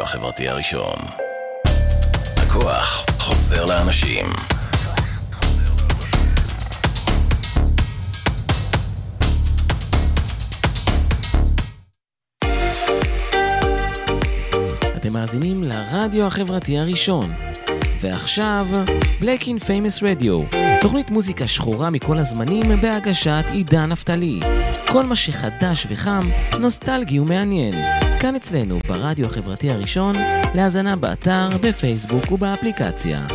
הרדיו החברתי הראשון. הכוח חוזר לאנשים. אתם מאזינים לרדיו החברתי הראשון. ועכשיו, Black in Famous Radio, תוכנית מוזיקה שחורה מכל הזמנים בהגשת עידן נפתלי. כל מה שחדש וחם, נוסטלגי ומעניין. כאן אצלנו, ברדיו החברתי הראשון, להאזנה באתר, בפייסבוק ובאפליקציה.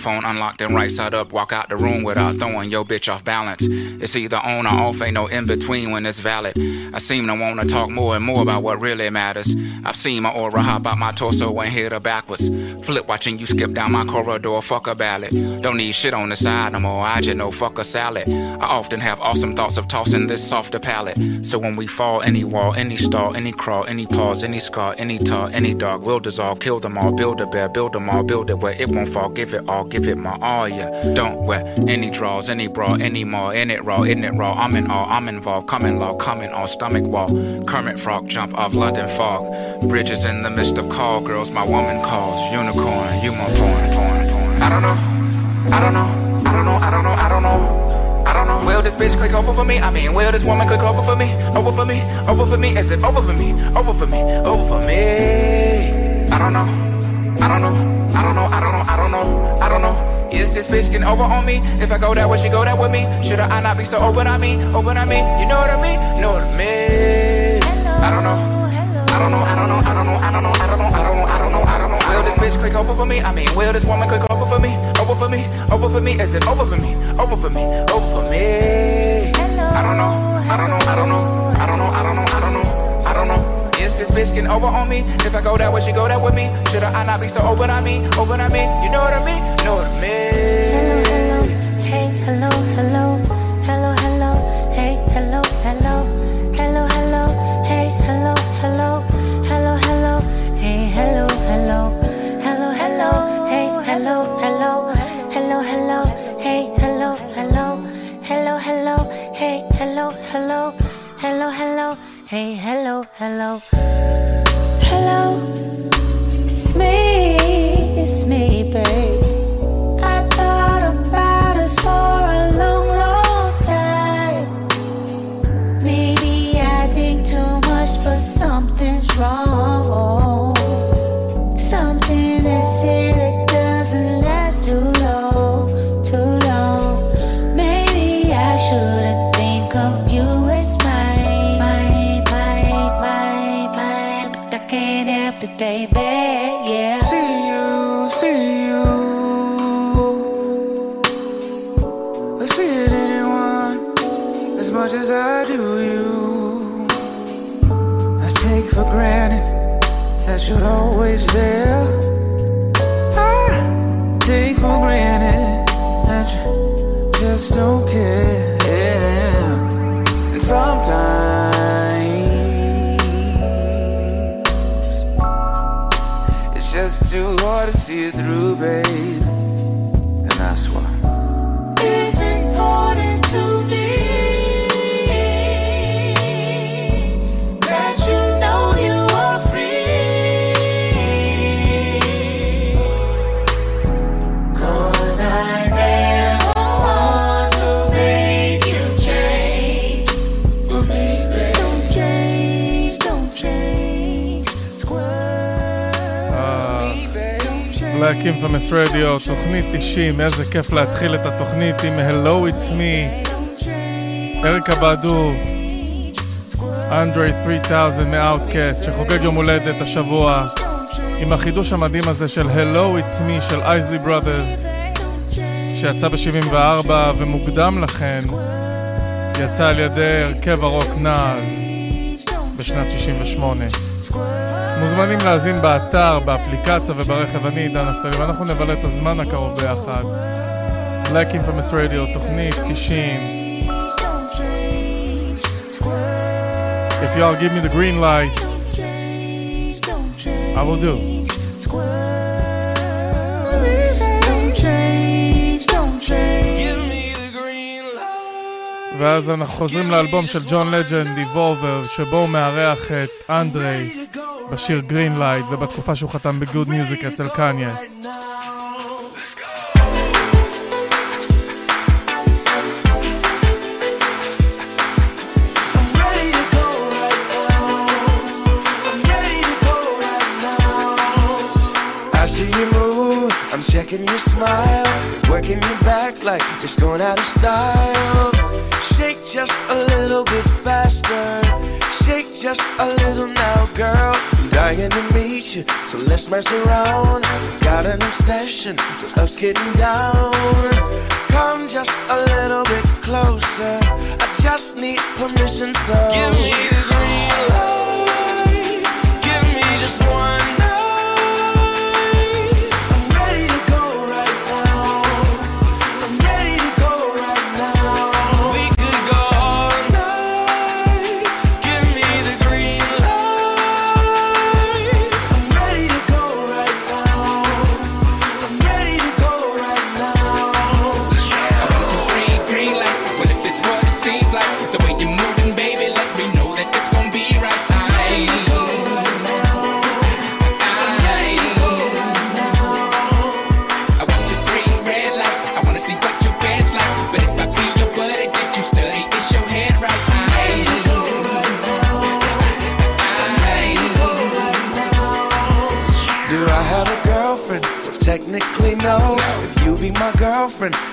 Phone unlocked and right side up. Walk out the room without throwing your bitch off balance. It's either on or off, ain't no in between when it's valid. I seem to wanna talk more and more about what really matters. I've seen my aura hop out my torso and hit her backwards. Flip watching you skip down my corridor, fuck a ballad. Don't need shit on the side no more, I just know fuck a salad. I often have awesome thoughts of tossing this softer palate. So when we fall, any wall, any stall, any crawl, any pause, any scar, any tar, any dog will dissolve, kill them all, build a bear, build them all, build it where it won't fall, give it all, give it my all, yeah. Don't wear any draws, any bra, any more, in it raw, in it raw. I'm in all, I'm involved, coming law, coming all, stomach wall. Kermit frog jump off London fog. Bridges in the midst of call girls, my woman calls. Unicorn, you my porn, porn, porn. I don't know, I don't know, I don't know, I don't know, I don't know. I don't know. Will this bitch click over for me? I mean, will this woman click over for me? Over for me? Over for me? Is it over for me? Over for me? Over for me? I don't know. I don't know, I don't know, I don't know, I don't know, I don't know. Is this bitch getting over on me? If I go that way, she go that with me. Should I not be so open on me? Open on me? You know what I mean? Know what I mean? I don't know. I don't know, I don't know, I don't know, I don't know, I don't know, I don't know, I don't know, I don't know. Will this bitch click over for me? I mean, will this woman click over for me? Over for me? Over for me? Is it over for me? Over for me? Over for me? I don't know, I don't know, I don't know, I don't know, I don't know, I don't know, I don't know. Is this bitch getting over on me? If I go that way, she go that with me. Should I not be so open on me? Open on me? You know what I mean? Know what I mean? תוכנית 90, איזה כיף להתחיל את התוכנית עם Hello It's Me. אריקה באדור, אנדרי 3000 מאוטקאסט שחוגג יום הולדת השבוע עם החידוש המדהים הזה של Hello It's Me של אייזלי Brothers שיצא ב-74 ומוקדם לכן יצא על ידי הרכב הרוק נאז בשנת 68. מוזמנים להאזין באתר, באפליקציה וברכב. אני עידן נפתלי ואנחנו נבלה את הזמן הקרוב ביחד. Black Infamous Radio, תוכנית 90 If y'all give me the green light, I will do. ואז אנחנו חוזרים לאלבום של ג'ון לג'נד, Evolver, שבו הוא מארח את אנדרי בשיר גרין לייט, ובתקופה שהוא חתם בגוד מיוזיק אצל קניה. Checking your smile, working your back like it's going out of style. Shake just a little bit faster. Shake just a little now, girl. I'm dying to meet you, so let's mess around. Got an obsession with us getting down. Come just a little bit closer. I just need permission, so give me the green light. Give me just one. technically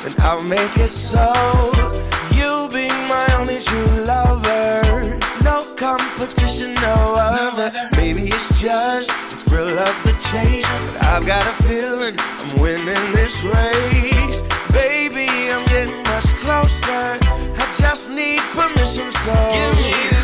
then I'll make it so. You'll be my only true lover. No competition, no other. Maybe it's just the thrill of the chase. But I've got a feeling I'm winning this race. Baby, I'm getting much closer. I just need permission, so give me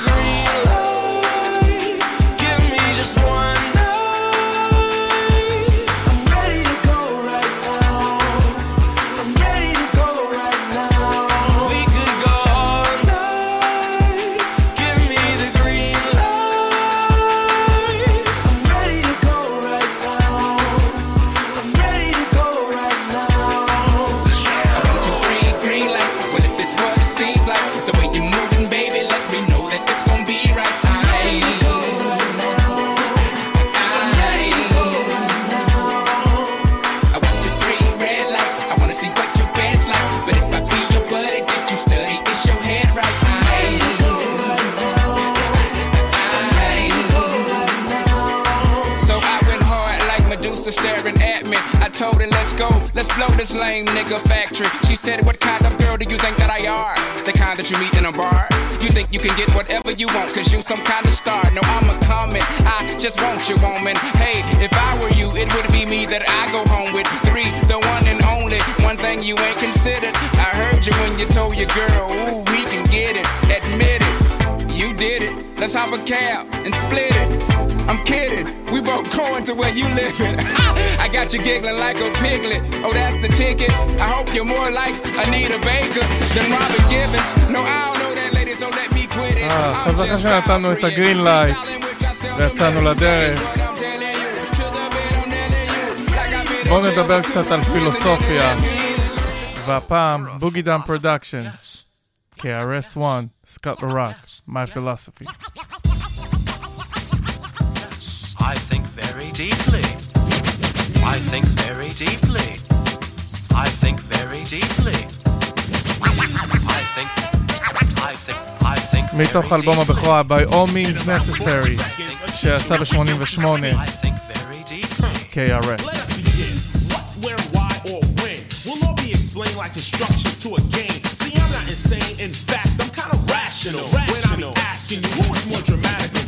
this lame nigga factory. She said, What kind of girl do you think that I are? The kind that you meet in a bar. You think you can get whatever you want, cause you some kind of star. No, I'm a coming. I just want you, woman. Hey, if I were you, it would be me that I go home with. Three, the one and only. One thing you ain't considered. I heard you when you told your girl, Ooh, we can get it. Admit it. You did it. Let's hop a cab and split it. I'm kidding. We both going to where you living. I got you giggling like a piglet. Oh, that's the ticket. I hope you're more like Anita Baker than Robin Givens. No, I don't know that lady, so let me quit it. Ah, אז אחרי שנתנו את הגרין לייט ויצאנו לדרך. בואו נדבר קצת על פילוסופיה. והפעם, בוגי דאם פרודקשנס, KRS1, Scott LaRock, My Philosophy. very deeply. I think very deeply. I think very deeply. I think. I think. I think. מתוך אלבום הבכורה By All Means Necessary שיצא ב-88 KRS. explain like instructions to a game. See, I'm not insane. In fact, I'm kind of rational. When I be asking you who is more correctly.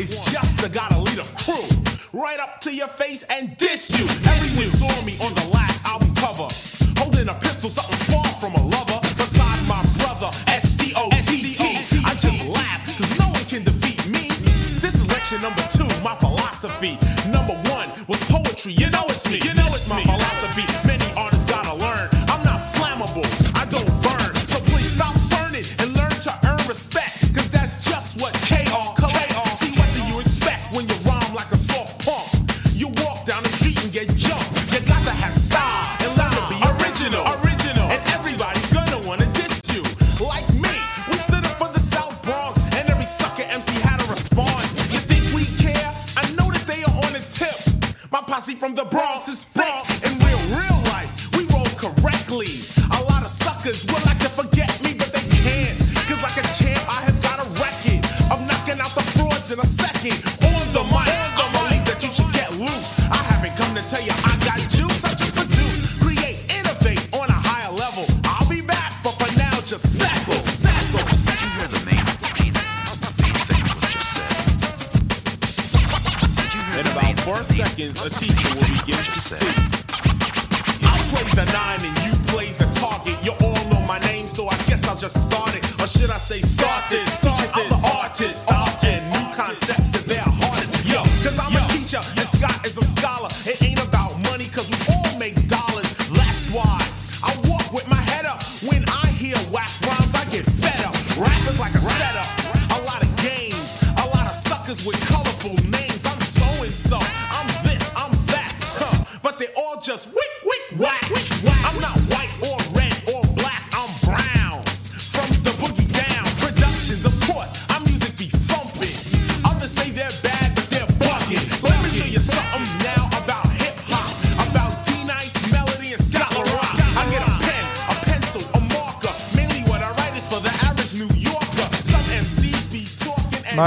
is just the gotta lead a crew. Right up to your face and diss you. Everyone saw me on the last album cover. Holding a pistol, something far from a lover. Beside my brother, S-C-O-T-T. I just laugh, cause no one can defeat me. This is lecture number two, my philosophy. Number one was poetry, you know it's me.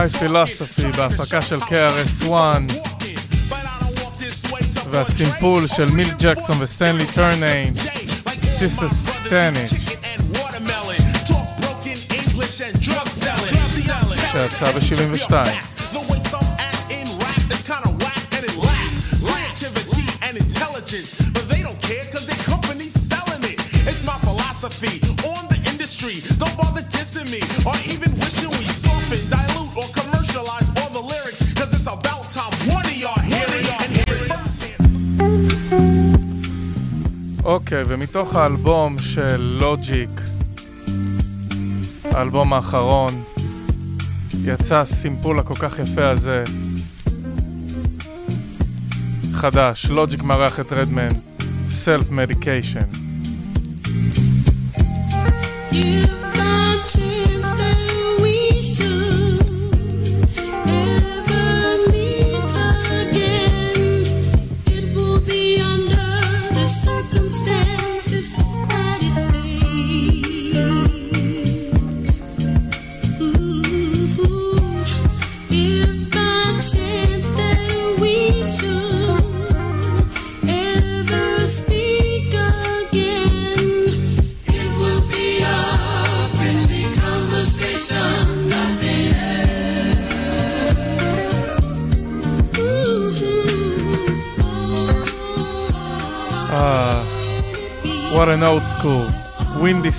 My talking, Philosophy בהפקה של KRS-One walking. But I don't walk this way to והסימפול של מיל ג'קסון וסטנלי טרניין Sister Spanish. שיצא ב-72. אוקיי, ומתוך האלבום של לוג'יק, האלבום האחרון, יצא הסימפול הכל כך יפה הזה. חדש, לוג'יק מארח את רדמן, סלף מדיקיישן.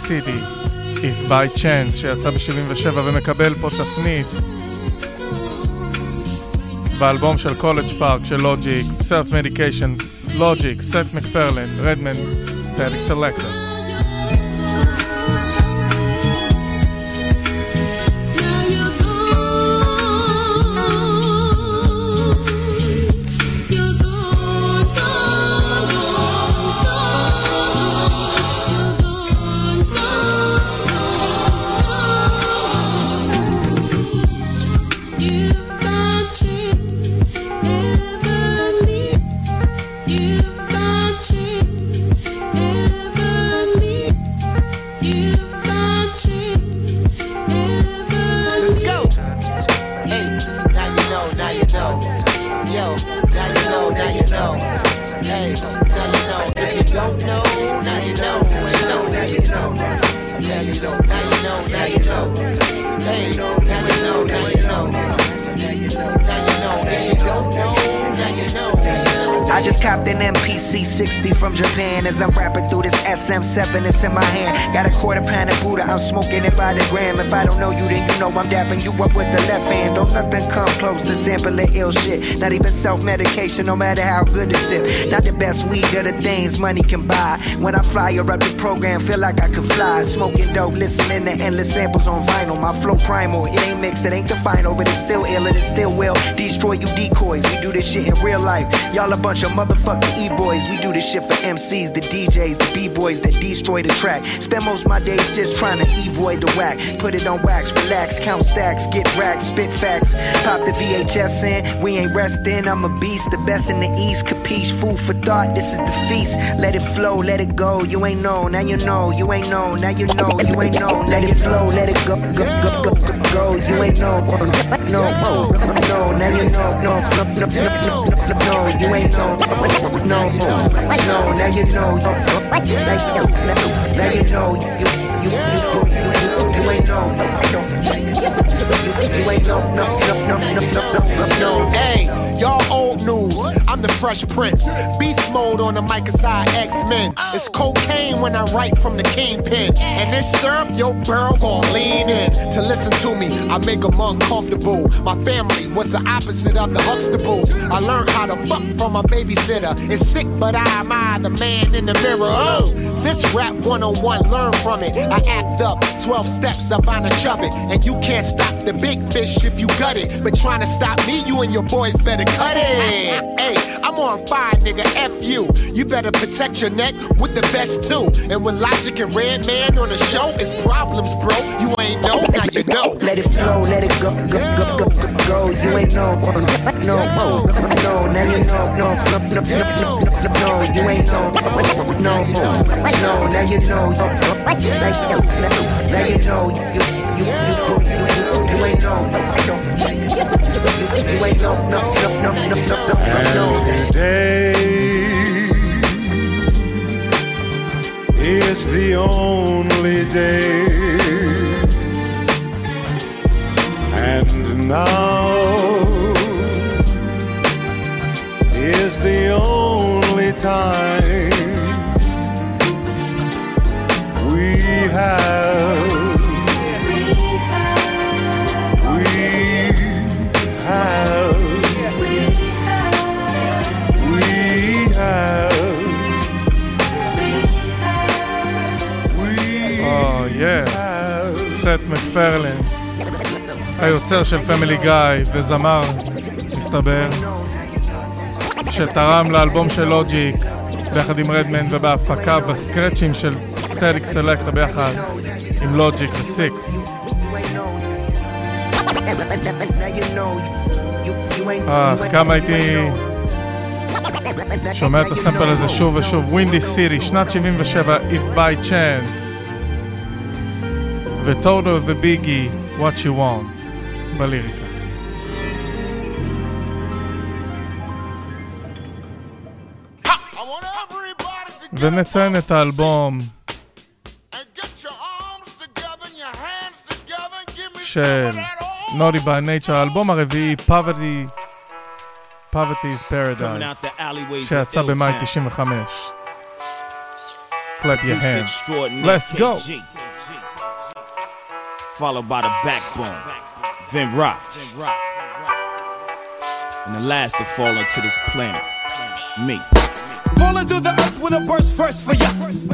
City, If by chance, שיצא ב-77 ומקבל פה תפנית באלבום של קולג' פארק של לוג'יק, סלף מדיקיישן, לוג'יק, סט מקפרלן, רדמן, סטטיק סלקטור. Know, now you know, now you know. Now you know, now you know. Now you know. If you don't know, now you know. I just copped an MPC 60 from Japan as I'm rapping through this SM7 that's in my hand. Got a quarter pound of Buddha, I'm smoking it by the gram. If I don't know you, then you know I'm dapping you up with the left hand. Don't nothing come close to sampling ill shit. Not even self medication, no matter how good the sip. Not the best weed or the things money can buy. When I fly up the program, feel like I could fly. Smoking dope, listening to endless samples on vinyl. My flow primal, it ain't mixed, it ain't the final, but it's still ill and it still will destroy you decoys. We do this shit in real life. Y'all a bunch mother motherfucking E-boys. We do this shit for MCs, the DJs, the B-boys that destroy the track. Spend most my days just trying to avoid the whack. Put it on wax, relax, count stacks, get racks, spit facts. Pop the VHS in, we ain't resting. I'm a beast, the best in the East. Capiche, food for thought, this is the feast. Let it flow, let it go. You ain't know, now you know. You ain't know, now you know. You ain't know, let it flow, let it go, go, go, go, go, go. You ain't know, no, no, no, now you know, no, no, no, no, no, no, no, you ain't no, no, no, now you know, now you know, now you know, you, you, you, you, you, you ain't know, you ain't know, no, no, no, no, no, no, no. Hey, y'all old news. I'm the Fresh Prince. Beast mode on the mic aside X-Men. It's cocaine when I write from the kingpin. And this syrup, your girl gon' lean in. To listen to me, I make them uncomfortable. My family was the opposite of the Huxtables. I learned how to fuck from a babysitter. It's sick, but I am admire the man in the mirror. Oh, this rap 101, learn from it. I act up 12 steps up on a chubbit. And you can't stop the big fish if you gut it. But trying to stop me, you and your boys better cut it. Hey, I'm on fire, nigga. F you. You better protect your neck with the best too. And when Logic and Redman on the show, it's problems, bro. You ain't know, now you know. Let it flow, let it go, go, go, go, go, go. You ain't know, no, no, no, no, now you know, no, no, no, no, no, no, no, you ain't know, no, no, no, now you know, no, now you know, now you know, you, you, you, you, you ain't know, no, no, And today is the only day, and now is the only time סט מקפרלין. היוצר של פמילי גיא וזמר, מסתבר, שתרם לאלבום של לוג'יק ביחד עם רדמן ובהפקה בסקרצ'ים של סטטיק סלקטה ביחד עם לוג'יק וסיקס. אה, כמה הייתי שומע את הסמפל הזה שוב ושוב, ווינדי סיטי, שנת 77, If by Chance, וטוטו וביגי, What You Want, בליריקה. ונציין את האלבום של נוטי by Nature, האלבום הרביעי, Poverty, Poverty's Paradise, שיצא במאי 95. Clap your hands. Let's go. Followed by the backbone, Vin Rock. And the last to fall into this planet, me. Falling through the earth with a burst first for ya.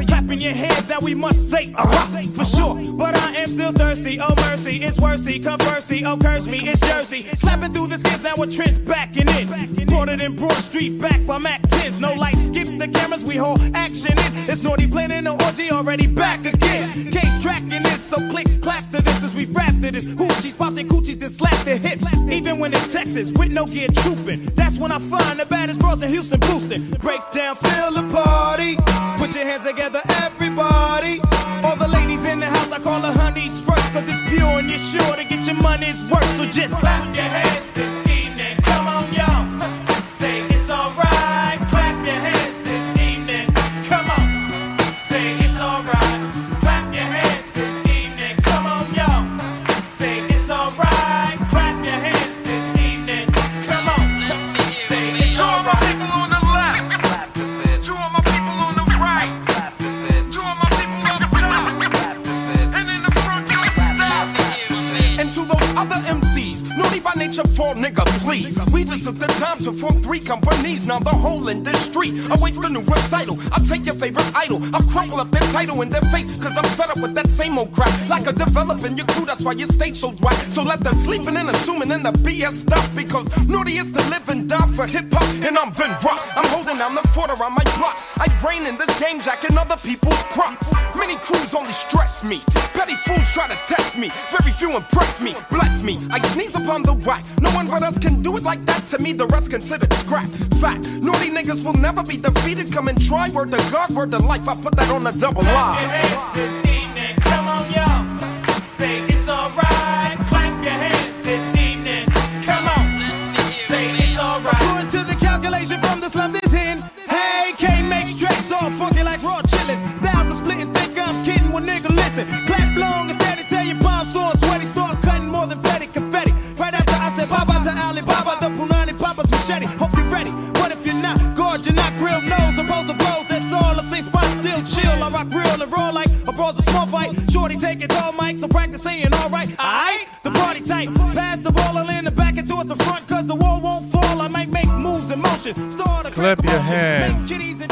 Clapping your hands, now we must say rock for sure. But I am still thirsty. Oh mercy, it's worthy. Conversely, oh curse me, it's Jersey. Slapping through the skins, now a trend's backing in. It in Broad Street, back by Mac 10s. No lights, skip the cameras, we hold action in. It's naughty planning the orgy already back again. Case tracking this, so clicks clap to this as we rap to this. Hoochies pop their coochies, then slap their hips. Even when in Texas, with no gear trooping. That's when I find the baddest bros in Houston boosting. Breaks down, feel the party. Put your hands together, everybody. All the ladies in the house, I call the honeys first, cause it's pure and you're sure to get your money's worth. So just clap your hands by nature fall, nigga, please. We just took the time to form three companies. Now the whole industry awaits the new recital. I'll take your favorite idol. I'll crumple up their title in their face. Cause I'm fed up with that same old crap. Like a developer in your crew, that's why your stage so whack. So let the sleeping and assuming and the BS stop. Because naughty is to live and die for hip hop. And I'm Vin Rock. I'm holding down the fort around my block. I brain in this game, jacking other people's props. Many crews only stress me. Petty fools try to test me. Very few impress me. Bless me. I sneeze upon the whack. No one but us can do it like that. To me, the rest considered scrap. Fact. Naughty niggas will never be defeated. Come and try. Word to God, word to life. I put that on the double line. hands this evening. Come on, y'all. Say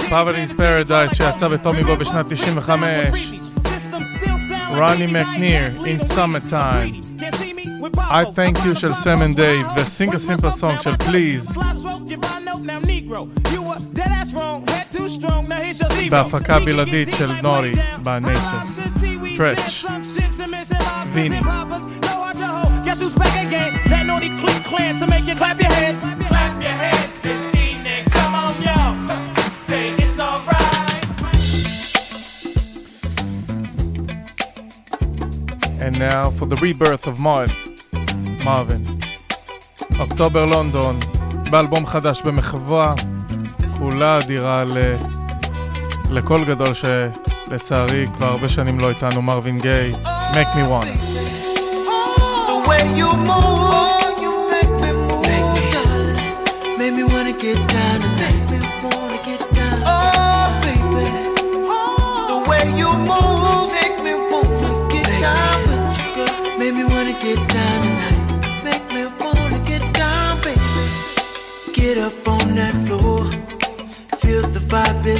Poverty's Paradise שיצא בטומי בו בשנת 95. רוני מקניר, In Summertime. I Thank You של סם אנד דייב, a Simple Song של Please, בהפקה בלעדית של נורי, בנייצ'ר. טרץ', ויני. The rebirth of Marvin. Marvin. אוקטובר לונדון, באלבום חדש במחווה, כולה אדירה ל... לקול גדול שלצערי כבר הרבה שנים לא איתנו, מרווין גיי, Make Me Wanna. The way you move,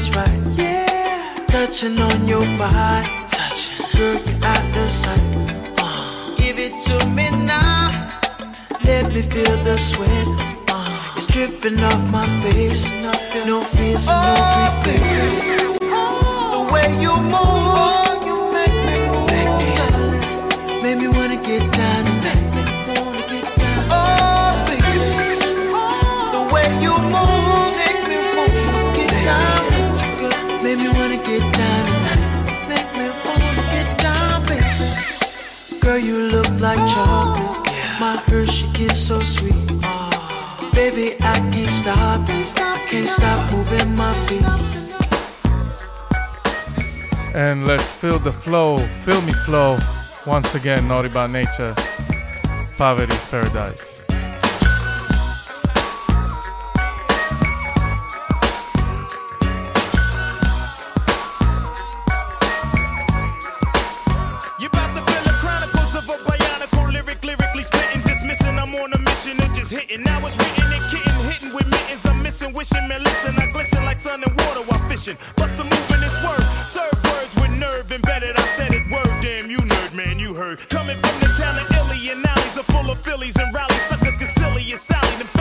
vibe right. Yeah. Touching on your body. Touching. Girl, you're out of sight. Give it to me now. Let me feel the sweat. Uh, it's dripping off my face. No fears and no regrets. The way you move, you look like chocolate. My Hershey kiss so sweet. Baby, I can't stop it. I can't stop moving my feet. And let's feel the flow, feel me flow, once again, Naughty by Nature, Poverty's Paradise. Spitting. I'm on a mission and just hitting. Now it's written and kitten, hitting with mittens. I'm missing, wishing, man, listen. I glisten like sun and water while fishing. Bust the move in this word. Serve words with nerve embedded. I said it word, damn, you nerd, man, you heard. Coming from the town of Illy and alleys are full of Phillies and rallies. Suckers get silly and Sally, them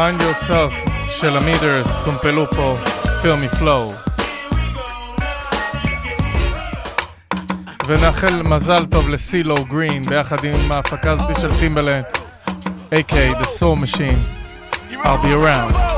Find yourself של המידרס, סומפלו פה, פירמי פלואו. ונאחל מזל טוב לסילו גרין ביחד עם ההפקה הזאת של טימבלנד, A.K. The Soul Machine. I'll be around.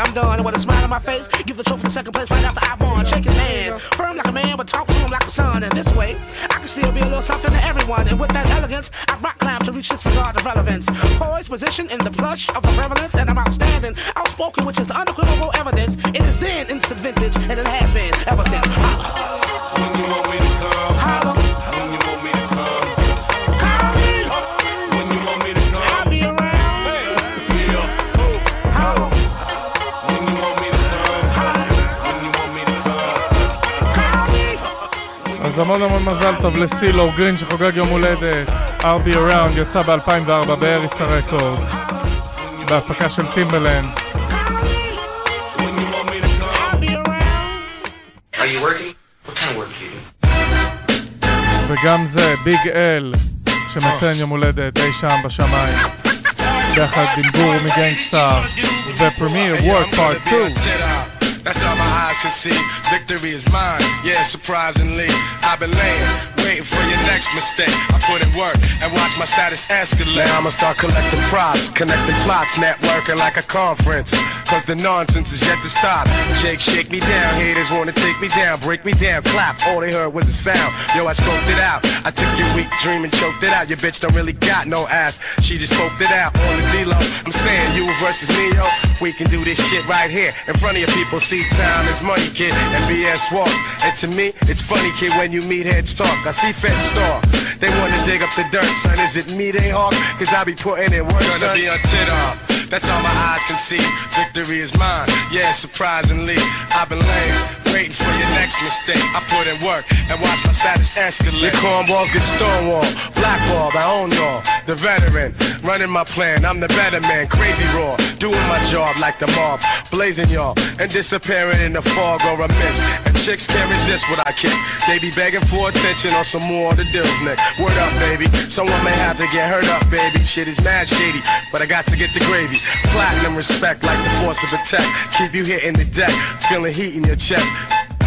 I'm done with a smile on my face, give the trophy to second place right after I won. Shake his hand, firm like a man, but talk to him like a son. And this way, I can still be a little something to everyone. And with that elegance, I rock climb to reach this regard of relevance. Poised position in the plush of the prevalence, and I'm outstanding, outspoken, which is the unequivocal evidence. It is then instant vintage, and it has been המון המון מזל טוב לסילו גרין שחוגג יום הולדת. I'll be around יצא ב-2004 באריסטה רקורד. בהפקה של טימבלנד. וגם זה, ביג אל, שמציין יום הולדת אי שם בשמיים. ביחד עם גורו מגנגסטאר. ופרמיר וורק פארט 2. That's all my eyes can see. Victory is mine. Yeah, surprisingly, I've been laying, waiting for your next mistake. I put in work and watch my status escalate. Now I'ma start collecting props, connecting plots, networking like a conference. Cause the nonsense is yet to stop. Jake, shake me down. Haters wanna take me down, break me down, clap. All they heard was a sound. Yo, I scoped it out. I took your weak dream and choked it out. Your bitch don't really got no ass. She just poked it out on the D-Lo. I'm saying you versus me, yo. We can do this shit right here in front of your people. See, time is money, kid, and BS walks. And to me, it's funny, kid, when you meet heads talk. I see star. They wanna dig up the dirt, son. Is it me they hawk? Cause I be putting in work, Gonna son. be on tit up. That's all my eyes can see. Victory is mine. Yeah, surprisingly, I've been laying, waiting for your next mistake. I put in work and watch my status escalate. Your cornballs get stonewalled, blackballed. I own y'all, the veteran, running my plan. I'm the better man, crazy raw, doing my job like the mob, blazing y'all and disappearing in the fog or a mist. Chicks can't resist what I kick. They be begging for attention on some more of the deals, Nick. Word up, baby. Someone may have to get hurt up, baby. Shit is mad shady, but I got to get the gravy. Platinum respect like the force of attack. Keep you hitting the deck, feeling heat in your chest.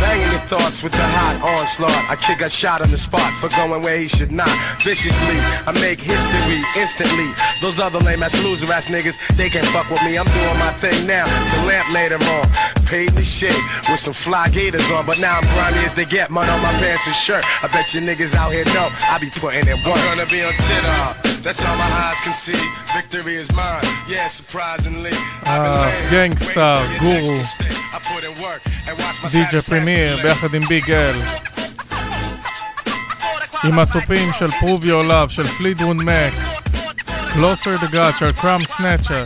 Banging your thoughts with the hot onslaught. I kick a shot on the spot for going where he should not. Viciously, I make history instantly. Those other lame ass loser ass niggas, they can't fuck with me. I'm doing my thing now. To lamp later on. Paid the shit with some fly gators on, but now I'm grimy as they get. Mud on my pants and shirt. I bet you niggas out here know I be putting it work. I'm gonna be on titter. That's all my eyes can see. Victory is mine. Yeah, surprisingly. Uh, gangsta, ghoul. די.ג'י פרימיר, ביחד עם ביג אל. עם התופים של Prove Your Love, של פלידווד מק, Closer to God, של קראם סנאצ'ר,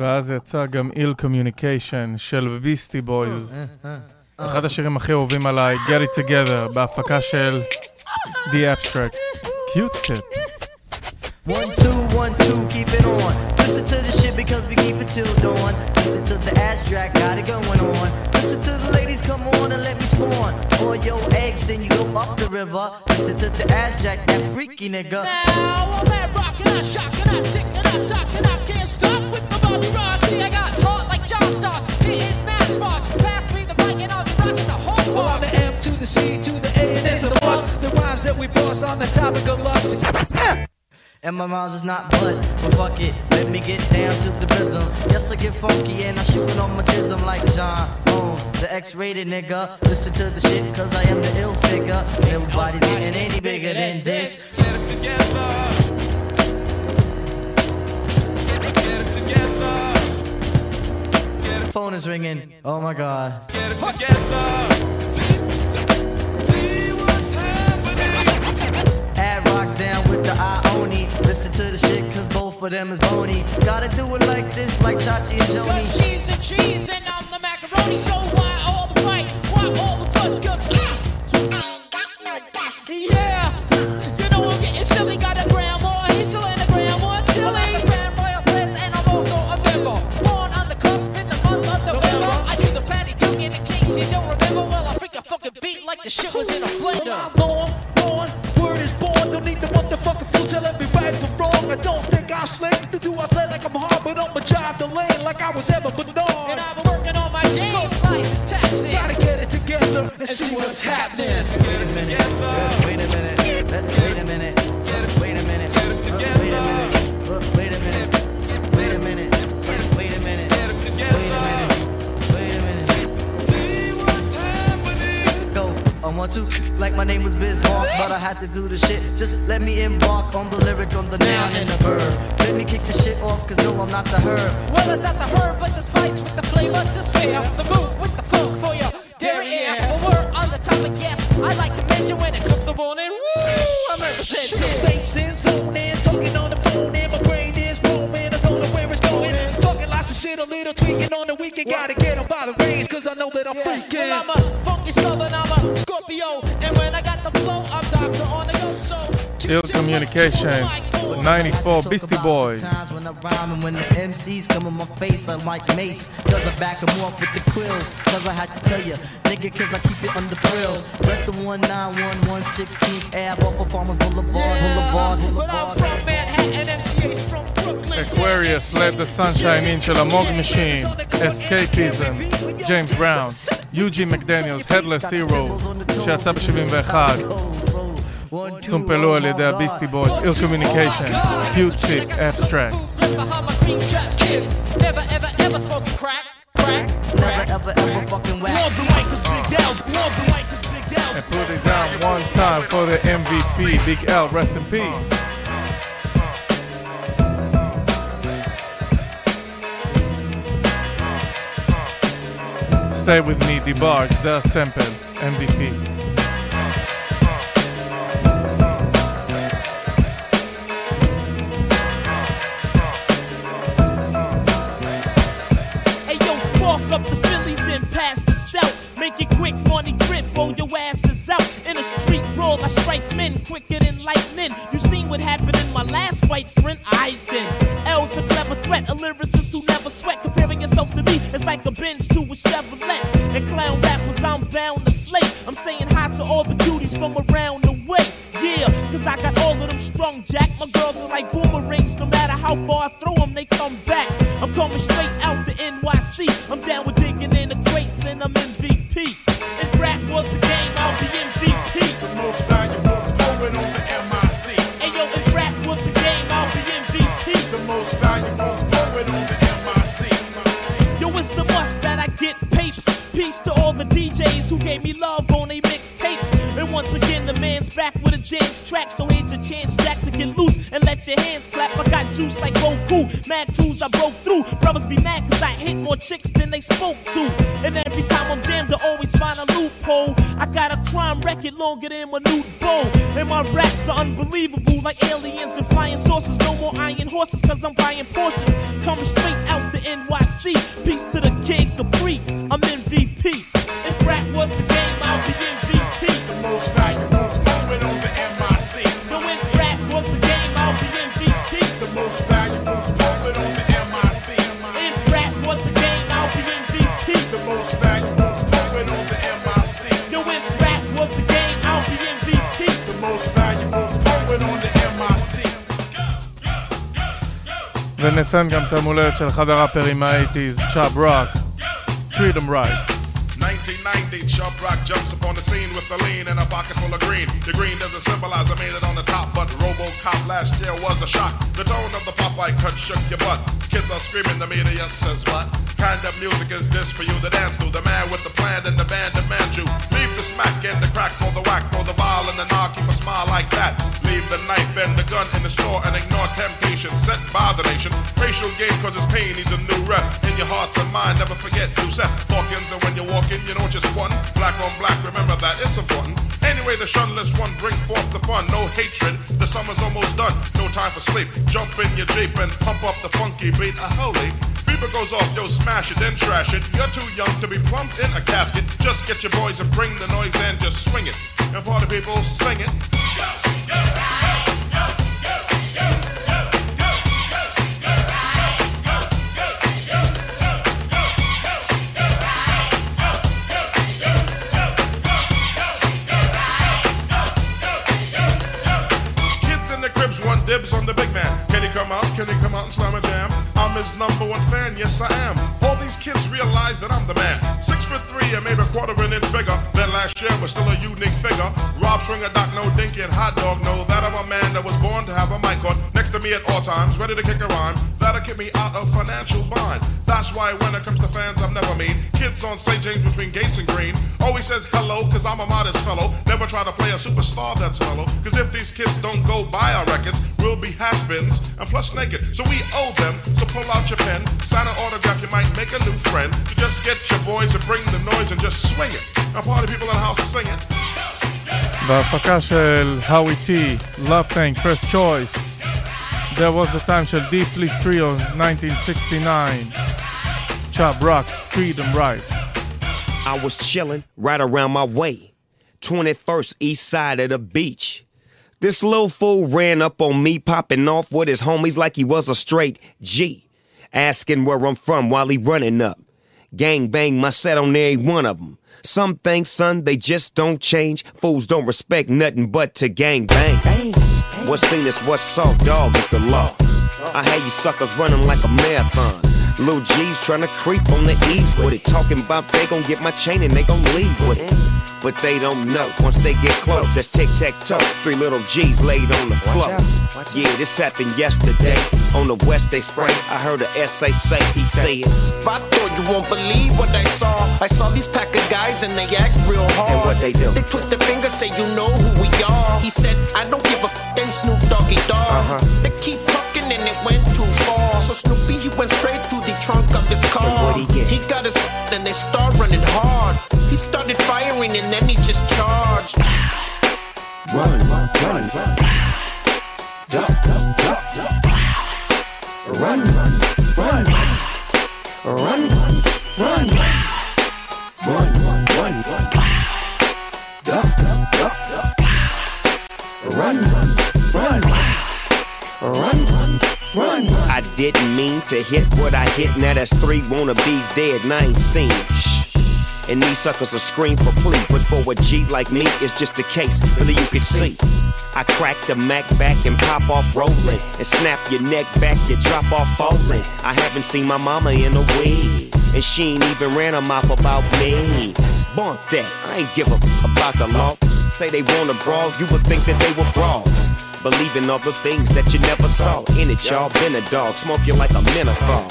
ואז יצא גם איל קומיוניקיישן של ביסטי בויז. אחד השירים הכי אהובים עליי, Get It Together, בהפקה של The Abstract. קיוטיפ. One, two, one, two, keep it on. Listen to the shit because we keep it till dawn. Listen to the ass track, got it going on. Listen to the ladies, come on and let me spawn. Or your eggs, then you go up the river. Listen to the ass jack, that freaky nigga. Now I'm at rockin', I shockin', I tickin', I talkin', I can't and I'll be rockin' the whole Well, part. on the M to the C to the A and it's a must. The rhymes that we bust on the topic of lust. And my rhymes is not but, but fuck it, let me get down to the rhythm. Yes, I get funky and I shoot it on my jism like John Boom, the X-rated nigga. Listen to the shit cause I am the ill figure. Nobody's getting any bigger than this. Get it together. Phone is ringing. Oh my god. Get it together. Ad-Rock's down with the Ione. Listen to the shit cause both of them is bony. Gotta do it like this, like Chachi and Got Joni. cheese and cheese and I'm the macaroni. So why all the fight? Why all the fuss? Cause I, yeah, a fucking beat like the shit was in a blender. Born, born, word is born. Don't need the motherfucking fool tell me right from wrong. I don't think slick. To do I play like I'm hard, but I'ma drive the lane like I was ever but And I've been working on my game. Life is taxing. Gotta get it together and see what's happening. Wait a minute. Wait a minute. Wait a minute. I want to, like my name was Bismarck, but I had to do the shit. Just let me embark on the lyric, on the noun and the verb. Let me kick the shit off, cause no, I'm not the herb. Well, it's not the herb, but the spice with the flavor. Just straight up the move So, איל קומיוניקיישן, 94, ביסטי בויז. Times when I rhyme and when the MCs come in my face, I'm like Mace. Cause I back 'em off with the quills. Cause I had to tell ya, nigga, cause I keep it under frills. Rest of 191, 16th Ave, off of Farmers Boulevard, Boulevard, but I'm from Manhattan, MCA's from Brooklyn. Aquarius, Let the Sunshine In של המוג משין, Escapism, ג'יימס בראון, יוג'י מקדניאלס, Headless Heroes, שיצא ב-71, Sunt pe luăle da Beastie Boys, Ill Communication, Cute Chick, Abstract. Never ever ever smoking crack. Never ever ever fucking the is big the is big. And put it down one time for the MVP, Big L, rest in peace. Stay with me, DeBarge, The simple. MVP. Strike men quicker than lightning. You seen what happened in my last fight, friend? I then. Unbelievable, נציין גם את של אחד הראפרים צ'אב רוק. treat them right. 1990, Chubb Rock jumps upon the scene with a lean and a pocket full of green. The green doesn't symbolize I made it on the top, but RoboCop last year was a shock. The tone of the Popeye cut shook your butt. Kids are screaming, the media says what? What kind of music is this for you to dance to? The man with the plan and the band demands you. Leave the smack and the crack for the whack, for the ball and the knock, keep a smile like that. Leave the knife and the gun in the store and ignore temptation sent by the nation. Racial game cause it's pain needs a new rep. In your hearts and mind, never forget to set Hawkins and when you're walking, you know you're squatting. Black on black, remember that, it's important. Anyway, the shunless one bring forth the fun. No hatred, the summer's almost done. No time for sleep. Jump in your Jeep and pump up the funky beat. A holy. Beeper goes off, yo, smash it, then trash it. You're too young to be plumped in a casket. Just get your boys and bring the noise and just swing it. And party people, sing it. Cribs want dibs on the big man. Come out? Can he come out and slam a jam? I'm his number one fan, yes I am. All these kids realize that I'm the man. Six foot three and maybe a quarter of an inch bigger than last year, but still a unique figure. Rob Swinger, Doc No Dinky, and Hot Dog know that I'm a man that was born to have a mic on next to me at all times, ready to kick a rhyme. That'll keep me out of financial bind. That's why when it comes to fans, I'm never mean. Kids on St. James between Gates and Green always says hello, cause I'm a modest fellow. Never try to play a superstar that's mellow. Cause if these kids don't go buy our records, we'll be has-beens and us naked. So we owe them. So pull out your pen, sign an autograph. You might make a new friend. So just get your boys and bring the noise and just swing it. A party people in the house singing. בהפקה של האווי Love Tank, First Choice, There was the time של Deep Police Trio, 1969, Chubb Rock, Treat Them Right. I was chilling right around my way, 21st east side of the beach. This little fool ran up on me, popping off with his homies like he was a straight G. Asking where I'm from while he running up. Gang bang my set on every one of them. Some things, son, they just don't change. Fools don't respect nothing but to gang bang. What's seen is what's saw, dog, is the law. I had you suckers running like a marathon. Lil G's trying to creep on the ease with it. Talking about they gon' get my chain and they gon' leave with it. But they don't know. Once they get close, that's tic tac toe. Three little G's laid on the floor. Yeah, this happened yesterday. On the west they spray. I heard a essay say he said. I thought you won't believe what I saw. I saw these pack of guys and they act real hard. And what they do? They twist their fingers, say you know who we are. He said, I don't give a f- Snoop Doggy Dogg. Uh-huh. They keep far. So Snoopy, he went straight to the trunk of his car. he? He got his and they start running hard. He started firing and then he just charged. Run, run, run, run. Duck, duck, duck, duck. Run, run, run, run. Run, run, run, run. Run, run. Duck, duck, duck, duck. Run, run, run, run. Didn't mean to hit what I hit. Now that's three wannabes dead and I ain't seen it. Shh. And these suckers are scream for plea. But for a G like me, it's just a case. Really, you can see. I crack the Mac back and pop off rolling. And snap your neck back, you drop off falling. I haven't seen my mama in a week. And she ain't even ran her mouth about me. Bump that, I ain't give a about the law. Say they wanna brawl, you would think that they were brawls. Believing all the things that you never saw. In it, y'all been a dog, smoke you like a menthol.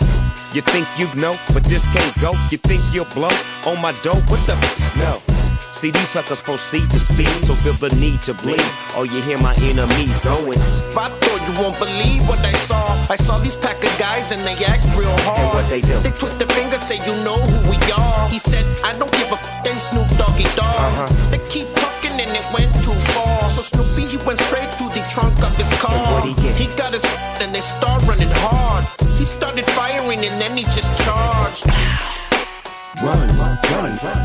You think you know, but this can't go. You think you'll blow on my dough? What the? No. See, these suckers proceed to speak, so feel the need to bleed. Oh, you hear my enemies going. If I thought you won't believe what I saw, I saw these pack of guys and they act real hard. And what they do? They twist their fingers, say you know who we are. He said, I don't give a f- then Snoop Doggy Dogg. Uh-huh. They keep it went too far. So Snoopy, he went straight to the trunk of his car. what'd he get? He got his f- and they start running hard. He started firing and then he just charged. Run, run, run, run.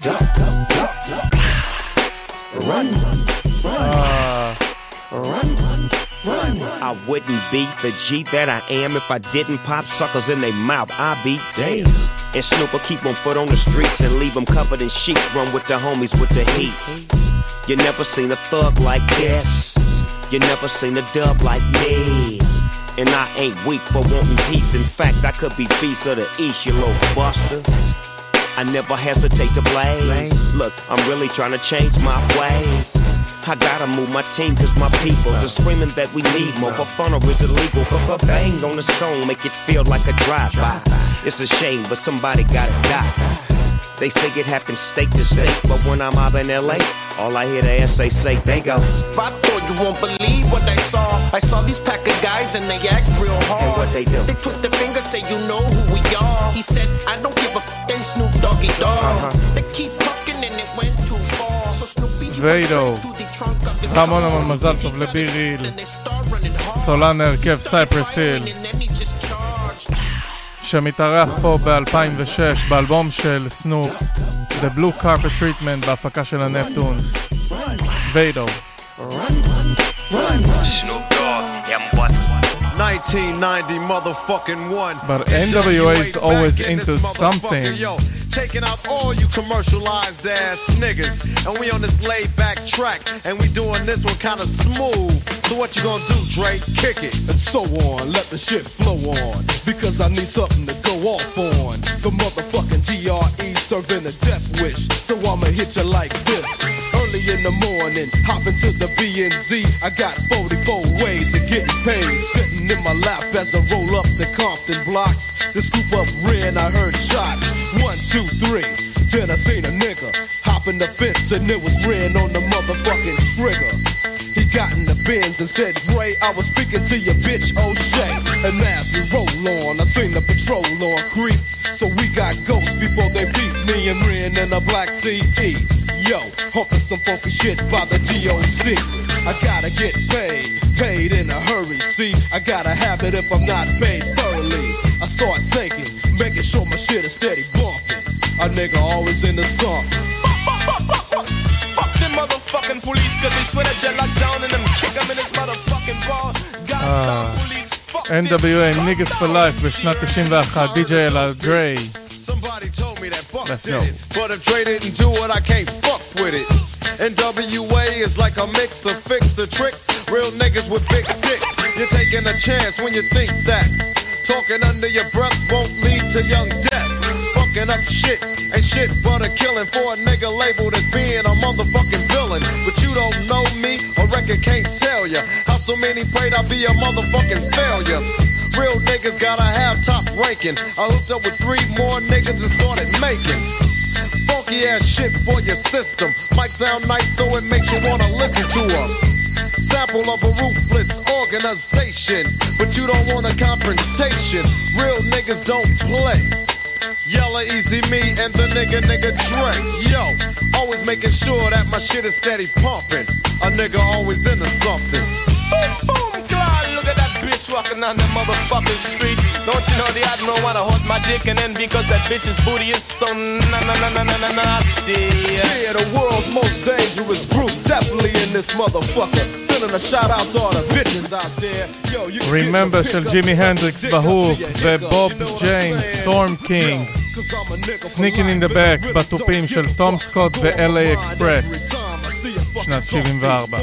Duck, duck, duck, duck. Run, run, run. אה, Run, run, run. I wouldn't be the G that I am if I didn't pop suckers in their mouth. I be damn. And Snooper keep on foot on the streets and leave them covered in sheets. Run with the homies with the heat. You never seen a thug like this. You never seen a dub like me. And I ain't weak for wanting peace. In fact, I could be beast of the east, you little buster. I never hesitate to blaze. Look, I'm really trying to change my ways. I gotta move my team cause my people are screaming that we need more. For fun is illegal? But for bang on the song, make it feel like a drive-by. It's a shame, but somebody gotta die. They say it happens state to state, but when I'm out in LA, all I hear the essay say, they go. I thought you won't believe what I saw, I saw these pack of guys and they act real hard. And what they do? They twist their finger, say you know who we are. He said, I don't give a f- they Snoop Doggy Dogg. Uh-huh. They keep talking and it went too far. So Snoopy, he Vado. המון המון Cypress Hill. לביריל, סולן הרכב סייפרס היל. שמתארח פה ב-2006 באלבום של סנופ, The Blue Carpet Treatment בהפקה של הנפטונס. ויידו. Snoop Dogg. Yeah, I'm busting. 1990 motherfucking one. But NWA is always back in into this something. Yo, taking out all you commercialized ass niggas. And we on this laid back track. And we doing this one kind of smooth. So what you gonna do, Dre? Kick it. and so on. Let the shit flow on. Because I need something to go off on. The motherfucking DRE serving a death wish. So I'ma hit you like this. Early in the morning, hop into the BNZ. I got 44 ways of getting paid. Sitting in my lap as I roll up the Compton blocks. The scoop up ran, I heard shots. One, two, three. Then I seen a nigga hop in the fence and it was ran on the motherfucking trigger. He got in the Benz and said, Dre, I was speaking to your bitch O'Shea. And as we roll on, I seen the patrol on creep. So we got ghosts before they beat me and Ren in a black CD. Yo, humping some funky shit by the DOC. I gotta get paid, paid in a hurry. See, I gotta have it if I'm not paid thoroughly. I start taking, making sure my shit is steady bumping. A nigga always in the song Fuck them motherfucking police, cause they swear that you locked down and them kick 'em in his motherfucking ball. אה, NWA Niggas for Life בשנת 91, די.ג'יי אלעד דריי. Somebody told me that fuck Let's did go. it. But if Dre didn't do it, I can't fuck with it. NWA is like a mix of fix of tricks. Real niggas with big dicks. You're taking a chance when you think that. Talking under your breath won't lead to young death. Fucking up shit ain't shit but a killing for a nigga labeled as being a motherfucking villain. But you don't know me, a record can't tell ya. How so many prayed I'd be a motherfucking failure. Real niggas gotta have top ranking. I hooked up with three more niggas and started making funky ass shit for your system. Might sound nice, so it makes you wanna listen to them. Sample of a ruthless organization, but you don't want a confrontation. Real niggas don't play. Yella Eazy Me and the nigga nigga Dre. Yo, always making sure that my shit is steady pumping. A nigga always into something. Boom, God, walking on the motherfucking street. Don't you know the I don't wanna hold my dick and then because that bitch's booty is so na na na na na na nasty. Yeah, the world's most dangerous group, definitely in this motherfucker. Sending a shout out to all the bitches out there. Yo, you can get Remember the של pickup ג'ימי and הנדריקס dick up בהוק to your ובוב hiccup, you know what ג'יימס, I'm saying? סטורם קינג, Cause I'm a nigga for סניקין אין דה life, בק really בתופים don't של give a תום fuck. סקוט Go ו-LA on my mind אקספרס, משנת 74.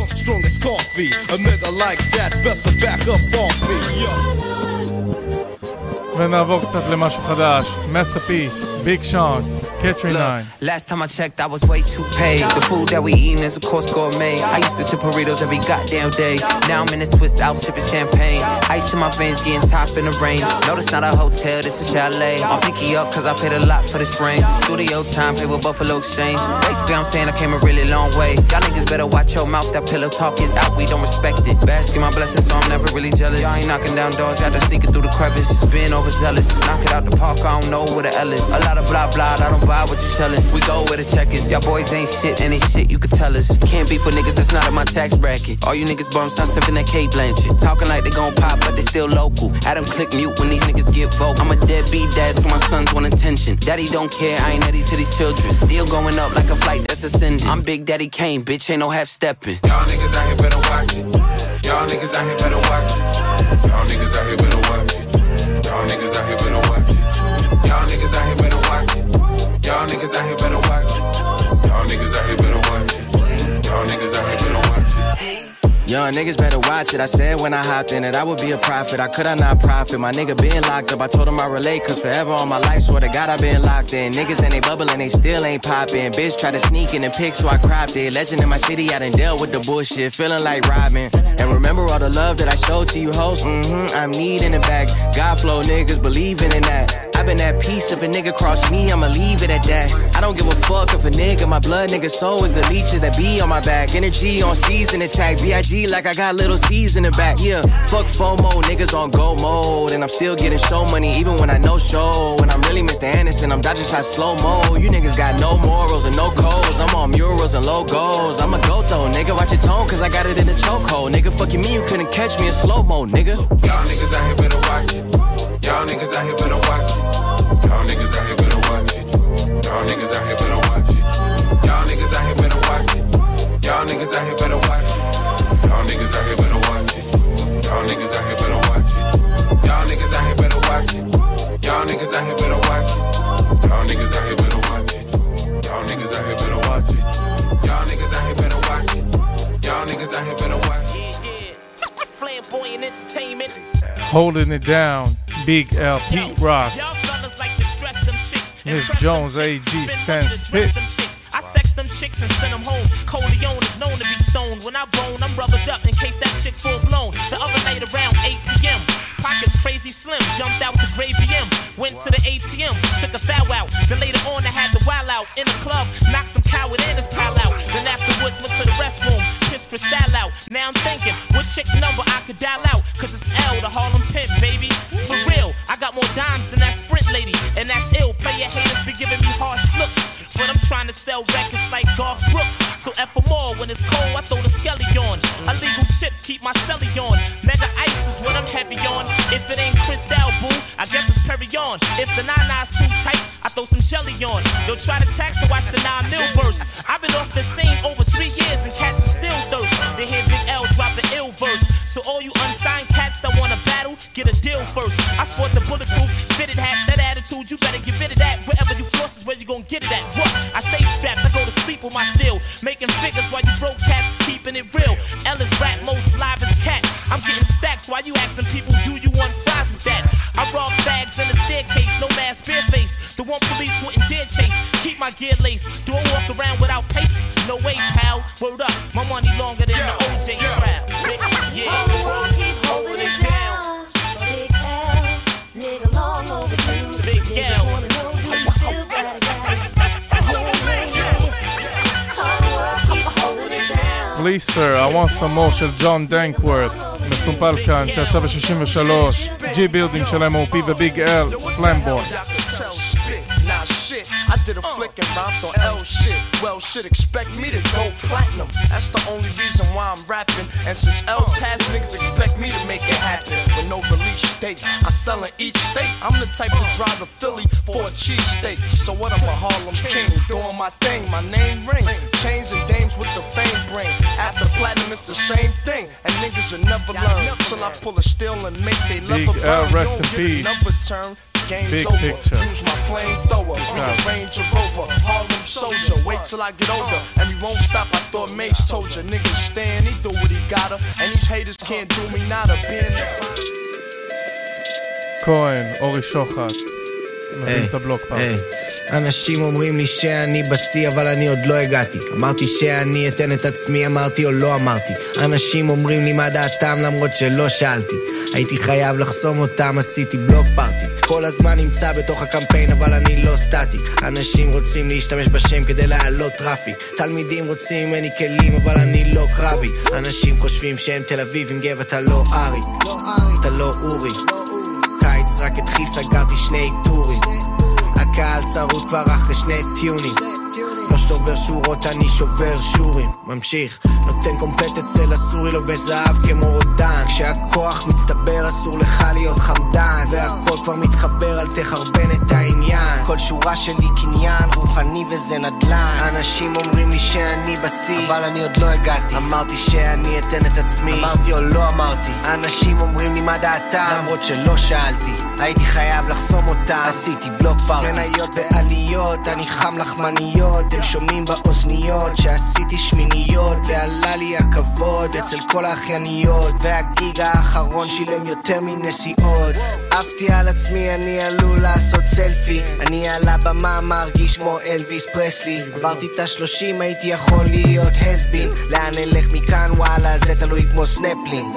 ונעבור קצת למשהו חדש, מסטר פי, Big Sean, Catherine Look, Nine. Last time I checked, I was way too paid. The food that we eatin' is of course gourmet. I used to chip burritos every goddamn day. Now I'm in a Swiss Alps sipping champagne. Ice in my veins, getting top in the range. No, this not a hotel, this a chalet. I'm picky up cause I paid a lot for this ring. Studio time, pay with Buffalo Exchange. Basically, I'm saying I came a really long way. Y'all niggas better watch your mouth, that pillow talk is out, we don't respect it. Basking my blessings, so I'm never really jealous. Y'all ain't knocking down doors, got to sneak it through the crevice. Been overzealous, knock it out the park, I don't know where the L is. A of blah blah, I don't buy what you selling. We go where the check is. Y'all boys ain't shit, and ain't shit you could tell us. Can't be for niggas that's not in my tax bracket. All you niggas bums, stop sipping that K Blanchett. Talking like they gon' pop, but they still local. Adam click mute when these niggas get vocal. I'm a deadbeat dad, so my sons want attention. Daddy don't care, I ain't Eddie to these children. Still going up like a flight that's ascending. I'm Big Daddy Kane, bitch, ain't no half stepping. Y'all niggas out here better watch it. Y'all niggas out here better watch it. Y'all niggas out here better watch it. Y'all niggas out here better watch it. Y'all niggas out here. Y'all niggas out here Niggas better watch it. I said when I hopped in it, I would be a prophet. I could I not profit? My nigga been locked up. I told him I relate, cause forever on my life, swear to God, I been locked in. Niggas and they bubbling, they still ain't popping. Bitch try to sneak in the pic, so I cropped it. Legend in my city, I done dealt with the bullshit. Feeling like Robin. And remember all the love that I showed to you, hoes? Mm-hmm, I'm needing it back. God flow niggas believing in that. i been at peace. If a nigga cross me, I'ma leave it at that. I don't give a fuck if a nigga, my blood nigga soul is the leeches that be on my back. Energy on season attack. B.I.G. like I got little C's in the back. Yeah, fuck FOMO, niggas on go mode. And I'm still getting show money even when I know show. And I'm really Mr. Anderson, I'm dodging shots slow mo. You niggas got no morals and no codes. I'm on murals and logos. I'm a goat though, nigga. Watch your tone, cause I got it in the chokehold. Nigga, fuck you mean you couldn't catch me in slow mo, nigga. Y'all niggas out here better watch it. Y'all niggas out here better watch it. Y'all niggas out here better watch it. Y'all niggas out here better watch it. Y'all niggas out here better watch it. Y'all niggas out here better watch it. Y'all niggas out here better watch it. Y'all niggas out here better watch it. Y'all niggas out here better watch it. Y'all niggas out here better watch it. Y'all niggas out here better watch it. Flamboyant entertainment. Holding it down. Big L, Pete Rock. Y'all fellas like to stress them chicks. Miss Jones, AG, chicks, spend Stan money to dress Spit. I sex them chicks and send them home. Coleon is known to be stoned. When I bone, I'm rubbered up in case that chick full blown. The other night around 8 p.m. Pockets crazy slim, jumped out with the gray BM. Went to the ATM, took a thou out. Then later on, I had the wild out in the club, knocked some coward in his pal out. Then afterwards, went to the restroom, pissed Cristal out. Now I'm thinking, what chick number I could dial out? Cause it's L, the Harlem Pimp, baby. For real, I got more dimes than that Sprint lady. And that's ill, player haters be giving me harsh looks. But I'm trying to sell records like Garth Brooks. So F for more, when it's cold, I throw the skelly on. Illegal chips keep my celly on. Mega ice on. If the nine-nine's too tight, I throw some jelly on. They'll try to tax and watch the nine mil burst. I've been off the scene sir, I want some more של ג'ון דנקוורת, מסומפל כאן, שיצא ב-63, ג'י בילדינג של M.O.P וביג אל, פלמבוי. Tell spit, nah shit. I did a flick and rhymed on L shit. Well, shit, expect me to go platinum. That's the only reason why I'm rapping. And since L passed, niggas expect me to make it happen. With no release date, I sell in each state. I'm the type to drive a Philly for a cheesesteak. So what? I'm a Harlem king, doing my thing. My name ring, chains and dames with the fame bring. After platinum, it's the same thing. And niggas will never learn till I pull a steel and make they Big leather L, rest in a peace number turn. Game's Big over. picture. Use my flamethrower. Be a Right. Range Rover. Harlem soldier. Wait till I get older. And we won't stop. I thought Mace told ya. Niggas stand. He do what he gotta. And these haters can't do me nada. Being כהן, אורי שוחט. מבין את הבלוק פעם. אנשים אומרים לי שאני בשיא, אבל אני עוד לא הגעתי. אמרתי שאני אתן את עצמי, אמרתי או לא אמרתי. אנשים אומרים לי מה דעתם למרות שלא שאלתי. הייתי חייב לחסום אותם, עשיתי בלוק פארטי. כל הזמן נמצא בתוך הקמפיין, אבל אני לא סטטי. אנשים רוצים להשתמש בשם כדי להעלות טראפיק. תלמידים רוצים ממני כלים, אבל אני לא קרבי. אנשים חושבים שהם תל אביב, אם גב אתה לא ארי. אתה לא אורי. קיץ רק התחיל, סגרתי שני טורים. הקהל צרוד כבר אחרי שני טיונים. שובר שורות, אני שובר שורים. ממשיך, נותן קומפלט אצל הסורי, לובש זהב כמו רודן. כשהכוח מצטבר, אסור לך להיות חמדן. והכל כבר מתחבר, אל תחרבן את העניין. כל שורה שלי קניין, רוחני וזה נדל"ן. אנשים אומרים לי שאני בשיא, אבל אני עוד לא הגעתי. אמרתי שאני אתן את עצמי, אמרתי או לא אמרתי. אנשים אומרים לי מה דעתם, למרות שלא שאלתי. הייתי חייב לחסום אותם, עשיתי בלוק פארטי. מניות בעליות, אני חם לחמניות. הם שומעים באוזניות שעשיתי שמיניות, ועלה לי הכבוד אצל כל האחייניות. והגיג האחרון שילם יותר מנסיעות. עפתי על עצמי, אני עלול לעשות סלפי. אני על הבמה מרגיש כמו אלוויס פרסלי. עברתי את השלושים, הייתי יכול להיות הסבין. לאן אלך מכאן, וואלה, זה תלוי כמו סנפלינג.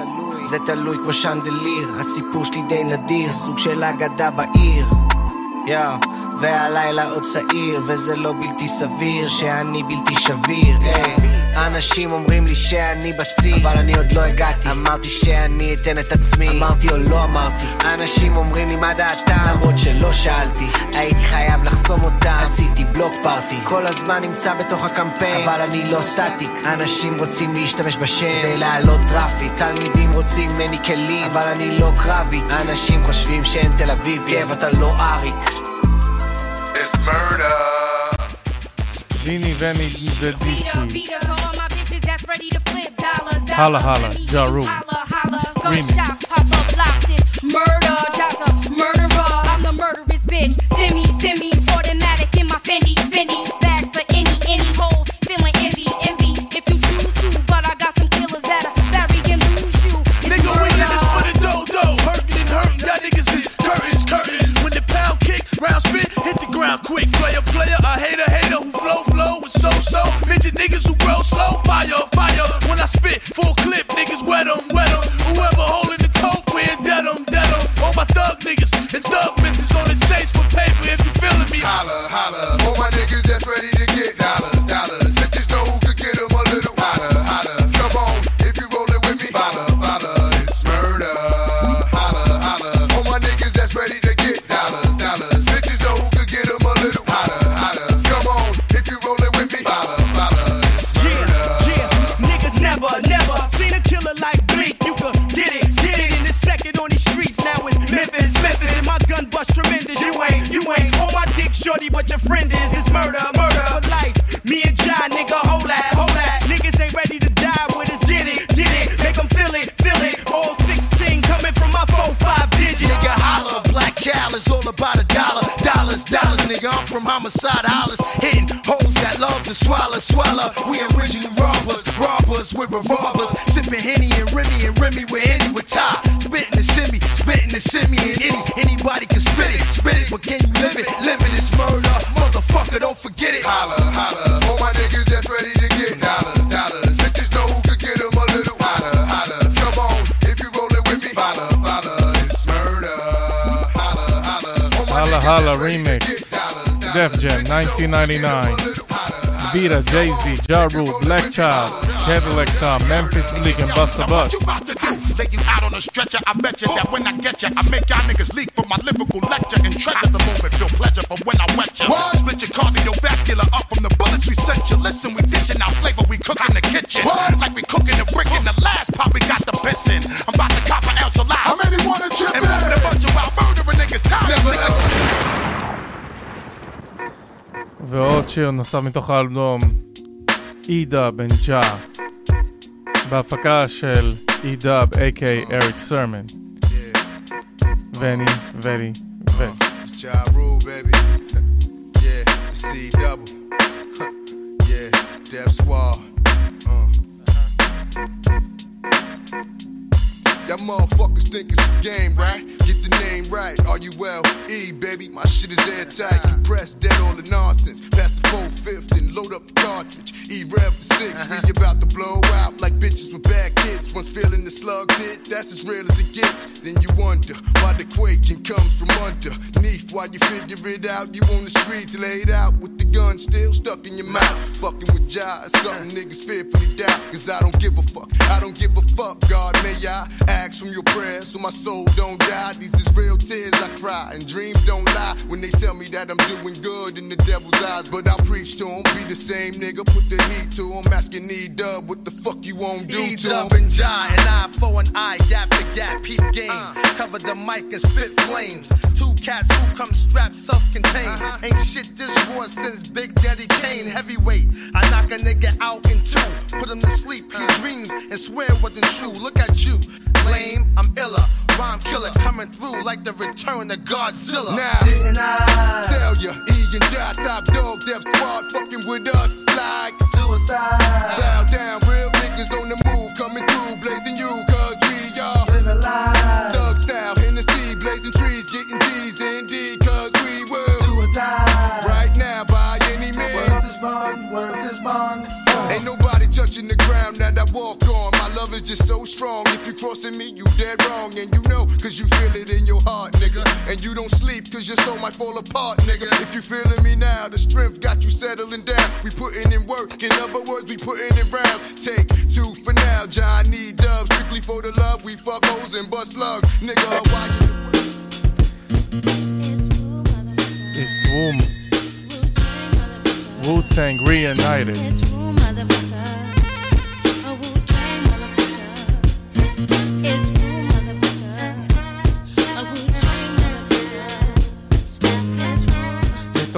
זה תלוי כמו שנדליר, הסיפור שלי די נדיר, סוג של אגדה בעיר. יאו, והלילה עוד צעיר, וזה לא בלתי סביר שאני בלתי שביר, היי. אנשים אומרים לי שאני בשיא, אבל אני עוד לא הגעתי. אמרתי שאני אתן את עצמי, אמרתי או לא אמרתי. אנשים אומרים לי מה דעתם, למרות שלא שאלתי. הייתי חייב לחסום אותם, עשיתי בלוק פארטי. כל הזמן נמצא בתוך הקמפיין, אבל אני לא סטטיק. אנשים רוצים להשתמש בשם, כדי להעלות טראפיק. תלמידים רוצים ממני כלים, אבל אני לא קרביץ. אנשים חושבים שאין תל אביבי, גב אתה לא אריק. Murder. Vini Holla holla, Ja Rule. Remix. Murder, murderer. I'm the murderous bitch. Automatic in my Fendi, Fendi. Bags for any, any holes. Feeling envy, envy. If you but I got some killers that are. It's for the. Hurting and hurting, y'all niggas is curtains, curtains. When the pound kick, round spin ground quick. Player, player, I hate a hater, who flow, flow with so, so. Midget niggas who grow slow, fire, fire. When I spit, full clip, niggas wet 'em, wet 'em. homicide hollers, hitting hoes that love to swallow, swallow. We original robbers, robbers with revolvers, sipping Henny and Remy and Remy with any with tie. Spitting the simi, spitting the simi and any. Anybody can spit it, spit it, but can you live it? Living is murder, motherfucker, don't forget it. Holla, holla, all my niggas that's ready to get dollars, dollars. Let know who could get them a little hotter, hotter. Come on, if you rollin' with me, holla, holla, it's murder. Holla, holla, remix. Def Jam, 1999. Vita, Jay Z, Ja Rule, Black Child, Cadillac Thumb, Memphis Bleek, and Busta Bust. Lay you out on a stretcher. I bet you that when I get you, I make y'all niggas leak from my lyrical lecture and treasure the moment. Feel pleasure from when I wet you. What? Split your cardiovascular up from the bullets we sent you. Listen, we dishing out flavor we cook in the kitchen. What? Like we cooking and bricking. The last pop we got the pissin'. I'm ועוד שיר נוסף מתוך האלבום, אידה בן ג'ה, בהפקה של אידאב, a.k.a. אריק סרמן. וני, וני, וני. It's Ja That motherfuckers think it's a game, right? Get the name right. Are you well? E, baby, my shit is airtight. Compressed, dead all the nonsense. Pass the full fifth and load up the cartridge. E rev for 6 We uh-huh. about to blow out like bitches with bad kids. Once feeling the slugs hit, that's as real as it gets. Then you wonder why the quaking comes from underneath. While you figure it out, you on the streets laid out with the gun still stuck in your mouth. Fucking with jive, something niggas fearfully doubt. Cause I don't give a fuck. I don't give a fuck, God. May I ask from your prayers so my soul don't die? These is real tears I cry, and dreams don't lie when they tell me that I'm doing good in the devil's eyes. But I preach to 'em, be the same nigga, put the heat to 'em. Asking E dub, what the fuck you won't do E to and jai, an eye for an eye, gap to gap, peep game. Cover the mic and spit flames. Two cats who come strapped, self-contained. Uh-huh. Ain't shit this war since Big Daddy Kane. Heavyweight, I knock a nigga out in two. Put him to sleep, he uh-huh. dreams and swear it wasn't true. Look at you, lame, I'm iller. Rhyme killer coming through like the return of Godzilla. Now, Didn't I? tell ya, E and Jai, top dog, Def Squad, fucking with us like suicide. Bow down, real niggas on the move, coming through, blazing you, on. Love is just so strong. If you crossing me, you dead wrong. And you know, cause you feel it in your heart, nigga. And you don't sleep, cause your soul might fall apart, nigga. If you feeling me now, the strength got you settling down. We putting in work, in other words, we putting in rounds. Take two for now, John need dubs. Strictly for the love, we fuck hoes and bust slugs. Nigga, why you? It's Womb. Wu-Tang reunited.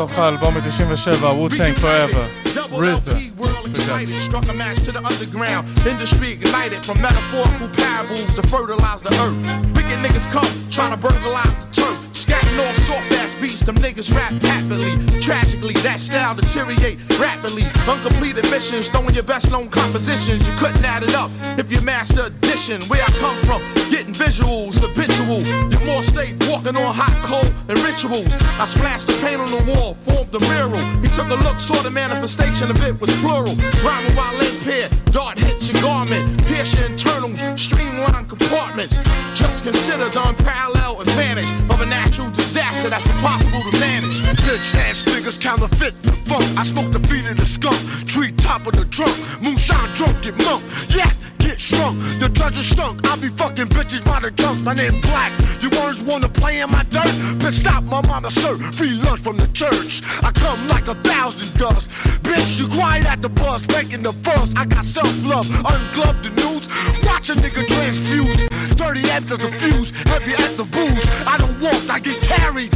מתוך האלבום מ-97, Wu-Tang Forever, RZA. Excited, struck a match to the underground. Industry ignited from metaphorical parables to fertilize the earth. Wicked niggas come, trying to burglarize the turf. Scatting off soft ass beats, them niggas rap happily. Tragically, that style deteriorate rapidly. Uncompleted missions, throwing your best known compositions. You couldn't add it up if you master addition. Where I come from, getting visuals, habitual. You're more safe walking on hot coal and rituals. I splashed the paint on the wall, formed a mural. He took a look, saw the manifestation of it was plural. Rhyming while impaired, dart hits your garment, pierce your internals, streamline compartments. Just consider the unparalleled advantage of a natural disaster that's impossible to manage. Bitch ass niggas counterfeit the funk. I smoke the feet of the skunk, tree top of the trunk, moonshine drunk get monk. Yeah, get shrunk. The judge is stunk. I be fucking bitches by the junk. My name Black. You words wanna play in my dirt? Bitch, stop my mama sir. Free lunch from the church. I come like a thousand dust. Bitch, you quiet at the bus, making the fuss. I got self-love, ungloved the news. Watch a nigga transfuse. Dirty after the fuse, heavy at the booze. I don't walk, I get carried.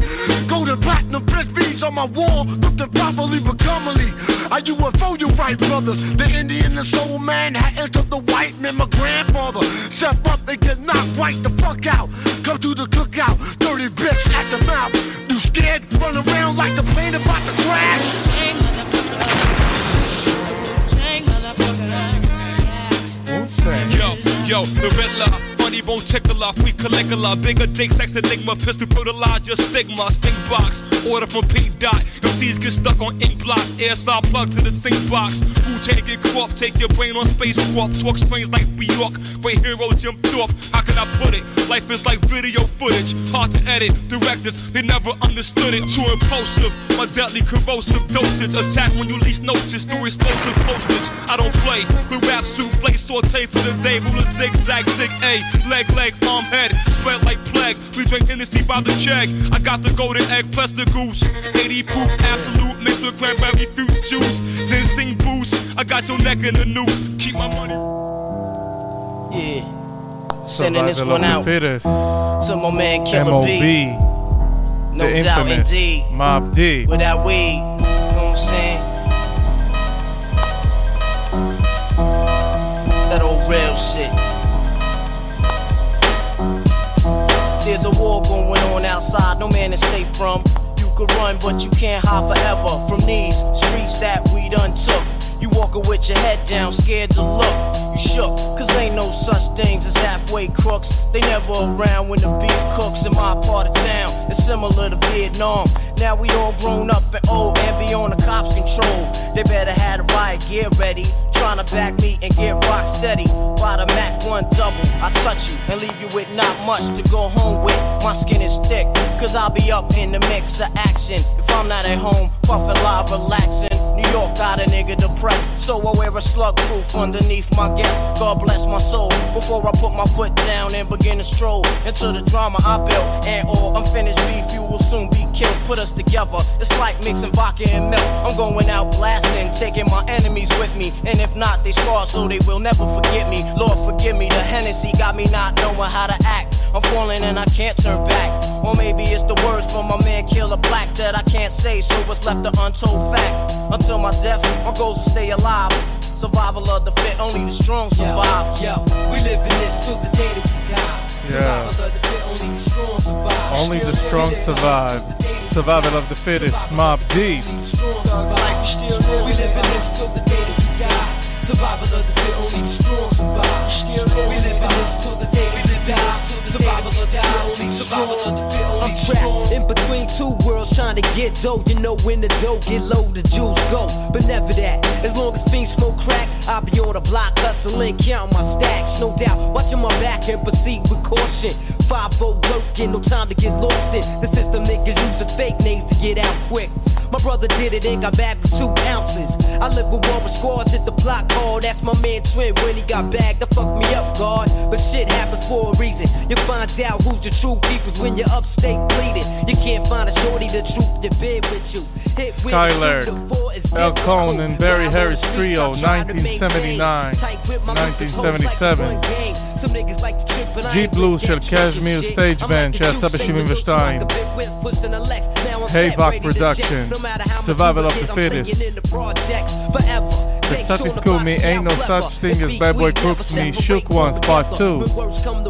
Golden platinum bitch beads on my wall, looking properly but commonly. I UFO you right, brothers. The Indian and soul man had entered the white man, my grandfather. Step up and get knocked right the fuck out. Come to the cookout, dirty bitch at the mouth. You scared? Run around like the plane about to crash. Yo, yo, the Riddler, funny bone tickler, we Caligula, bigger dick, sex enigma, pistol fertilize your stigma, stink box, order from Pink Dot, MCs get stuck on ink blocks, air saw plug to the sink box, who take it crop, take your brain on space swap, talk strange like New York, great hero Jim Thorpe, how can I put it? Life is like video footage, hard to edit, directors, they never understood it, too impulsive, my deadly corrosive dosage, attack when you least notice, through explosive postage, I don't play, with rap souffle, saute for the day, ruler zigzag, zig A, leg, leg, arm, head, spread like plague. We drink Hennessy by the check. I got the golden egg plus the goose. 80 proof, absolute mixed with cranberry fruit juice. Ginseng boost. I got your neck in the noose. Keep my money. Yeah. Sending this one out fittest. to my man Killer MOB. B. No the doubt, infamous indeed. Mob D. With that weed, you know what I'm saying? That old real shit. There's a war going on outside, no man is safe from. You could run, but you can't hide forever from these streets that we done took. You walking with your head down, scared to look. You shook, cause ain't no such things as halfway crooks. They never around when the beef cooks in my part of town. It's similar to Vietnam. Now we all grown up and old and be on the cops' control. They better have the riot gear ready. Trying to back me and get rock steady. By the Mac 1 double, I touch you and leave you with not much to go home with. My skin is thick, cause I'll be up in the mix of action. If I'm not at home, puffin' live, relaxing. New York got a nigga depressed, so I wear a slug proof underneath my guest. God bless my soul. Before I put my foot down and begin to stroll into the drama I built. And all unfinished beef, you will soon be killed. Put us together, it's like mixing vodka and milk. I'm going out blasting, taking my enemies with me. And if not, they scarred so they will never forget me. Lord, forgive me, the Hennessy got me not knowing how to act. I'm falling and I can't turn back. Or maybe it's the words from my man Killer Black that I can't say, so it's left an untold fact. Until my death, my goals to stay alive. Survival of the fit, only the strong survive. Yo, we live in this till the day that we die. Yeah. Survival of the fit, only the strong survive. Only the strong survive. Survival of the fittest, Mobb Deep. We live in this till the day that we die. Survival of the fit, only strong survive. We live in this till the day we die. Survival of the fit, only the strong. Survival of the fit, only I'm trapped in between two worlds trying to get dough. You know when the dough get low, the jewels go. But never that. As long as fiends smoke crack, I'll be on the block hustling, counting my stacks. No doubt, watching my back and proceed with caution. 5 working, no time to get lost in. The system niggas using fake names to get out quick. My brother did it and got back with two ounces. I live with one with squads, hit the block hard. That's my man that's when he got back That fuck me up, God. But shit happens for a reason. You find out who's your true keepers when you're upstate bleeding. You can't find a shorty the truth the bed with you. Hit Skylark, Al Cohn and Barry Harris Trio, 1979, 1977. Jeep Blues של Cashmere Stage בנץ' שיצא ב-72. Havoc Production, Survival of the Fittest. The Kentucky School Me Ain't No Such Thing As Bad Boy Crooks Me. Shook Ones Part 2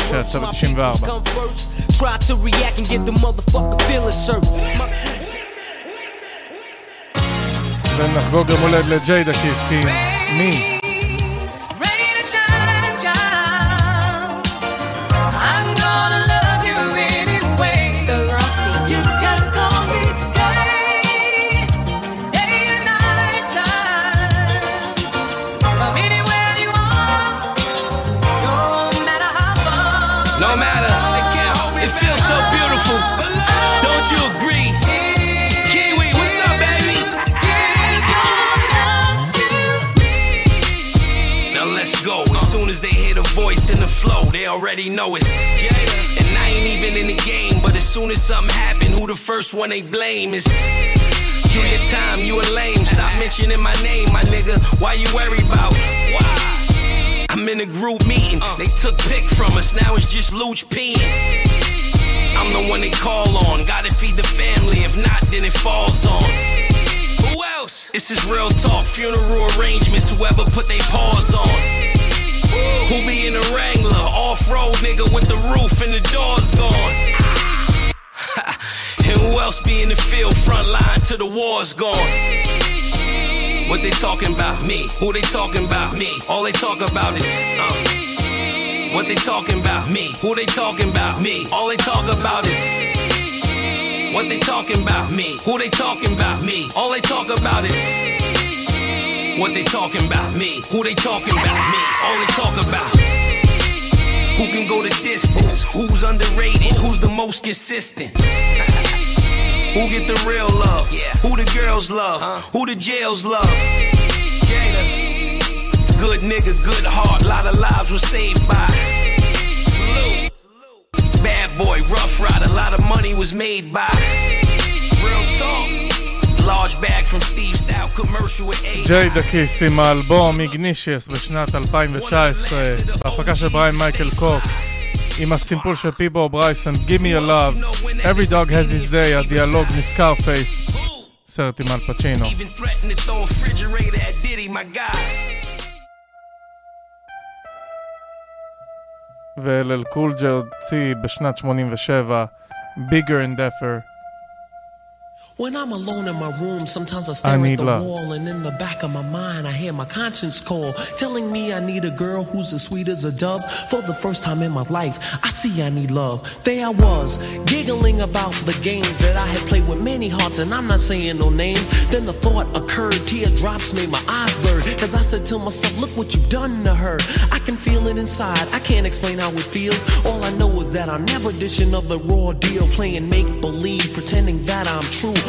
שנת 74 Try to react and get the motherfucker feeling served ונחגוג גם הולד לג'יידה כי מי? Flow, they already know it's And I ain't even in the game, but as soon as something happen, who the first one they blame is you your time, you a lame. Stop mentioning my name, my nigga. Why you worry about? Why? I'm in a group meeting. Uh. They took pick from us, now it's just Luch peeing. I'm the one they call on. Gotta feed the family, if not, then it falls on. Who else? This is real talk, funeral arrangements, whoever put their paws on. Who be in a Wrangler, off road nigga with the roof and the doors gone. and who else be in the field, front line till the war's gone. What they talking about? Me. Who they talking about? Me. All they talk about is uh. What they talking about? Me. Who they talking about? Me. All they talk about is What they talking about? Me. Who they talking about? Me. All they talk about is What they talking about? Me. Who they talking about? Me. All they talk about Who can go the distance? Who's underrated? Who's the most consistent? Who get the real love? Who the girls love? Who the jails love? Good nigga, good heart, lot of lives were saved by. Bad boy, rough rider, lot of money was made by. Real talk. ג'יי דקיס עם האלבום איגנישיאס בשנת 2019 בהפקה של בריין מייקל קוקס עם הסימפול של פיבו ברייסן Give me a love. Every dog has his day הדיאלוג נזכר פייס. סרט עם אל פצ'ינו. ואל אל קולג'ר צי בשנת 87 Bigger and Deafer. When I'm alone in my room, sometimes I stare I at the love. wall, and in the back of my mind, I hear my conscience call, telling me I need a girl who's as sweet as a dove. For the first time in my life, I see I need love. There I was, giggling about the games that I had played with many hearts, and I'm not saying no names. Then the thought occurred, teardrops made my eyes blur, cause I said to myself, Look what you've done to her. I can feel it inside, I can't explain how it feels. All I know is that I'm never dishing of the raw deal, playing make believe, pretending that I'm true.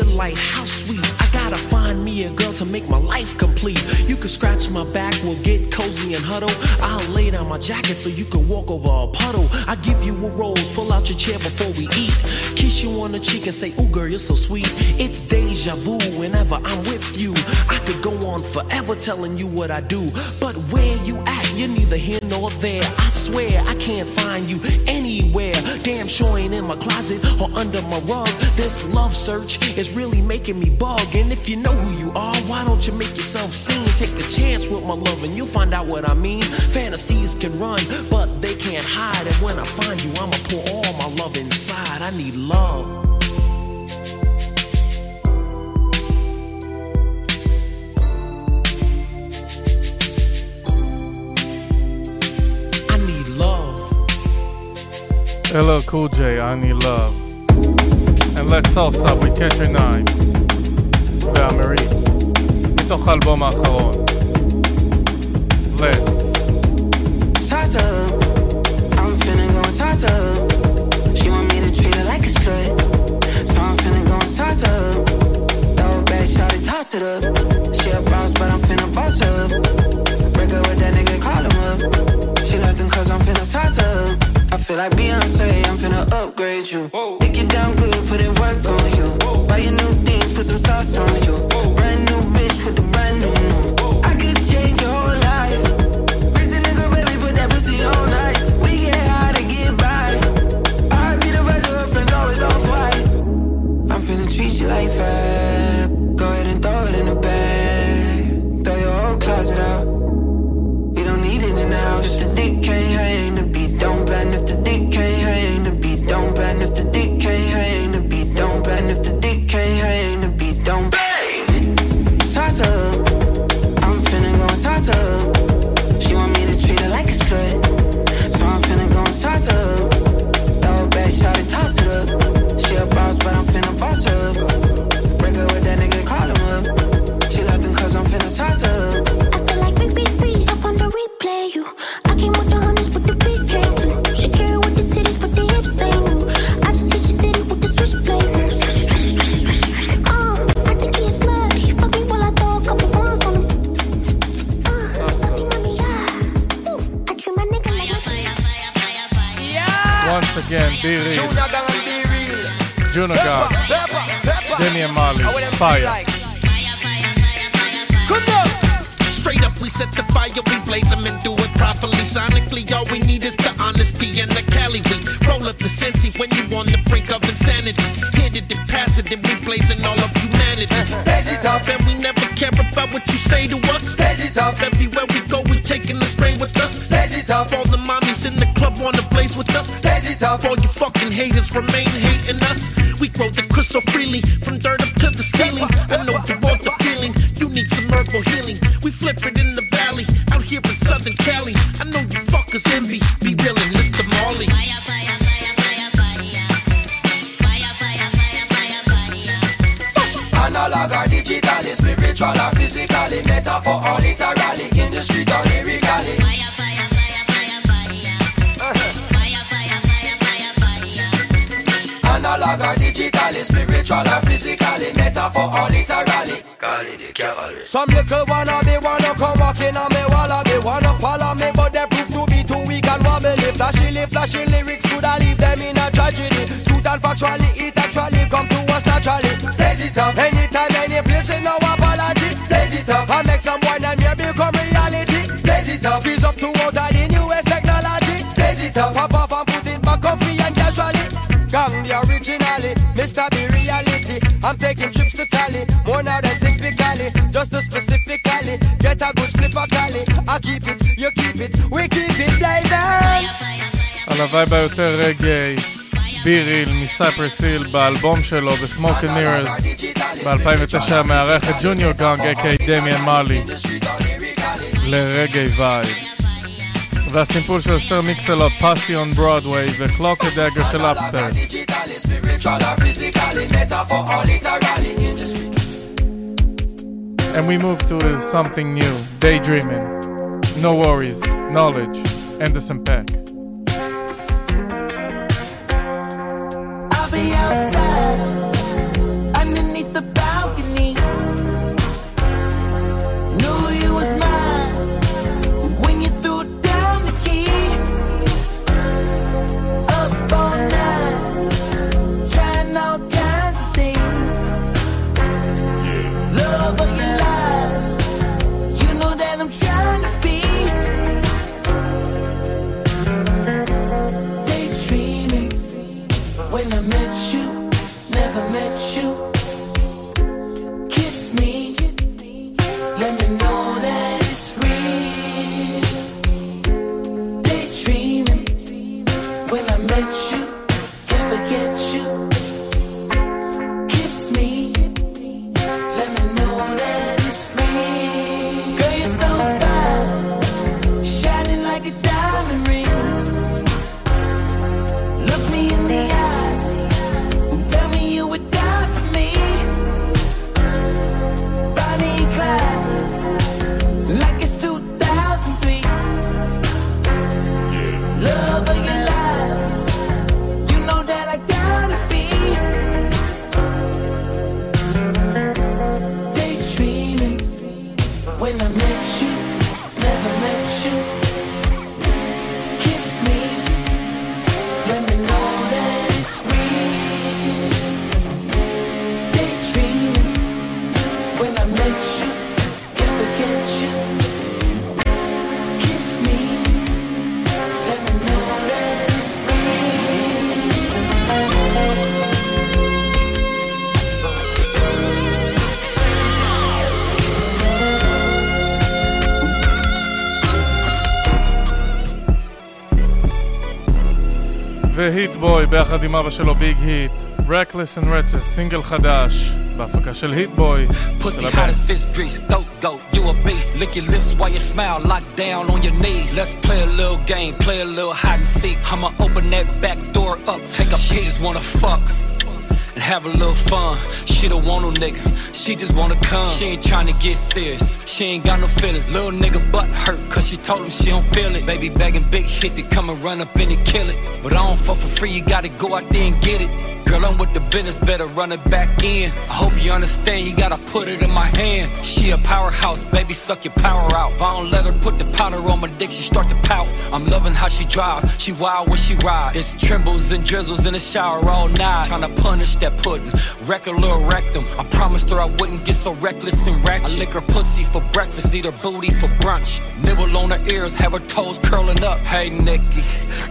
How sweet. I gotta find me a girl to make my life complete. You can scratch my back, we'll get cozy and huddle. I'll lay down my jacket so you can walk over a puddle. I give you a rose, pull out your chair before we eat. Kiss you on the cheek and say, Ooh, girl, you're so sweet. It's deja vu whenever I'm with you. I could go on forever telling you what I do. But where you at, you're neither here nor there. I swear I can't find you anywhere. Damn sure ain't in my closet or under my rug. This love search is really making me bug. And if you know who you are, why don't you make yourself seen? Take a chance with my love and you'll find out what I mean. Fantasies can run, but they can't hide. And when I find you, I'ma pour all my love inside. I need love. LL Cool J, I Need Love. And Let's Salsa with Catch a Nine. והמרי, מתוך האלבום האחרון. Let's. I'm finna go and. She want me to treat her like a slut. So I'm finna go and. Throw toss it up. She a boss, but I'm finna boss up. Break up with that nigga, call him up. She left him cause I'm finna toss up. I feel like Beyonce, I'm finna upgrade you. Dick it down good, put it work on you. Buy you new things, put some sauce on you. Brand new bitch with the brand new B-Real. Junior Gong and be real. Junior Gong. Pepper, pepper. Denny and Marley. How would them Fire. feel like? Come on. Straight up, we set the fire, we blaze them and do it properly. Sonically, all we need is the honesty and the Cali. We roll up the Sensi when you on the brink of insanity. Hit it and pass it, and we blazing all of humanity. Blaze it up. and we never care about what you say to us. Blaze it up. Everywhere we go, we taking the strain with us. It up. All the mommies in the club wanna blaze with us. Blaze it up. All you fucking haters remain hating us. We grow the crystal freely, from dirt up to the ceiling. I know you want the feeling, you need some herbal healing. We flip it in the valley, out here in Southern Cali. I know you fuckers envy, B-Real and Mr. Marley. Analog or digitally, spiritual or physically, metaphor or literally, in the street or lyrically. metaphor or digitally, spiritual or physically, metaphor or literally. Some little wanna be wanna come walking on me wallaby, wanna follow me, but they prove to be too weak and wobbly. Flashily, flashing lyrics could I leave them in a tragedy. Truth and factually, it actually come to us naturally. Blaze it up anytime, any place, in no apology. Blaze it up and make someone and maybe become reality. Blaze it up, squeeze up to water. Originally, Mr. B reality I'm taking trips to Cali, more now than typically Just to specifically, get a good split for Cali I keep it, you keep it, we keep it blazing על הווייב היותר רגעי, ביריל מסייפרס היל באלבום שלו בסמוק אנד מיררס ב-2009 מארח את ג'וניור גאנג אקי דמיאן מרלי לרגעי וייב והסיפור של סר מיקסלוב, פאסי און ברודוויי, וקלוק הדגר של אפסטרס. And we move to something new, daydreaming, no worries, knowledge, Anderson .Paak. עם אבא שלו ביג היט, Reckless and Wretched, סינגל חדש, בהפקה של היט בוי. Pussy hot as fish grease, throat goat, you a beast. Lick your lips while you smile, lock down on your knees. Let's play a little game, play a little hide and seek. I'ma open that back door up, take a She just wanna fuck. And have a little fun. She don't want no nigga, she just wanna come. She ain't tryna get serious, she ain't got no feelings. Little nigga butt hurt, cause she told him she don't feel it. Baby begging big hit to come and run up in and kill it. But I don't fuck for free, you gotta go out there and get it. Girl, I'm with the business, better run it back in. I hope you understand, you gotta put it in my hand. She a powerhouse, baby, suck your power out. If I don't let her put the powder on my dick, she start to pout. I'm loving how she drive, she wild when she ride. It's trembles and drizzles in the shower all night. Tryna punish that pudding, wreck her little rectum. I promised her I wouldn't get so reckless and ratchet. I lick her pussy for breakfast, eat her booty for brunch. Nibble on her ears, have her toes curling up. Hey, Nikki,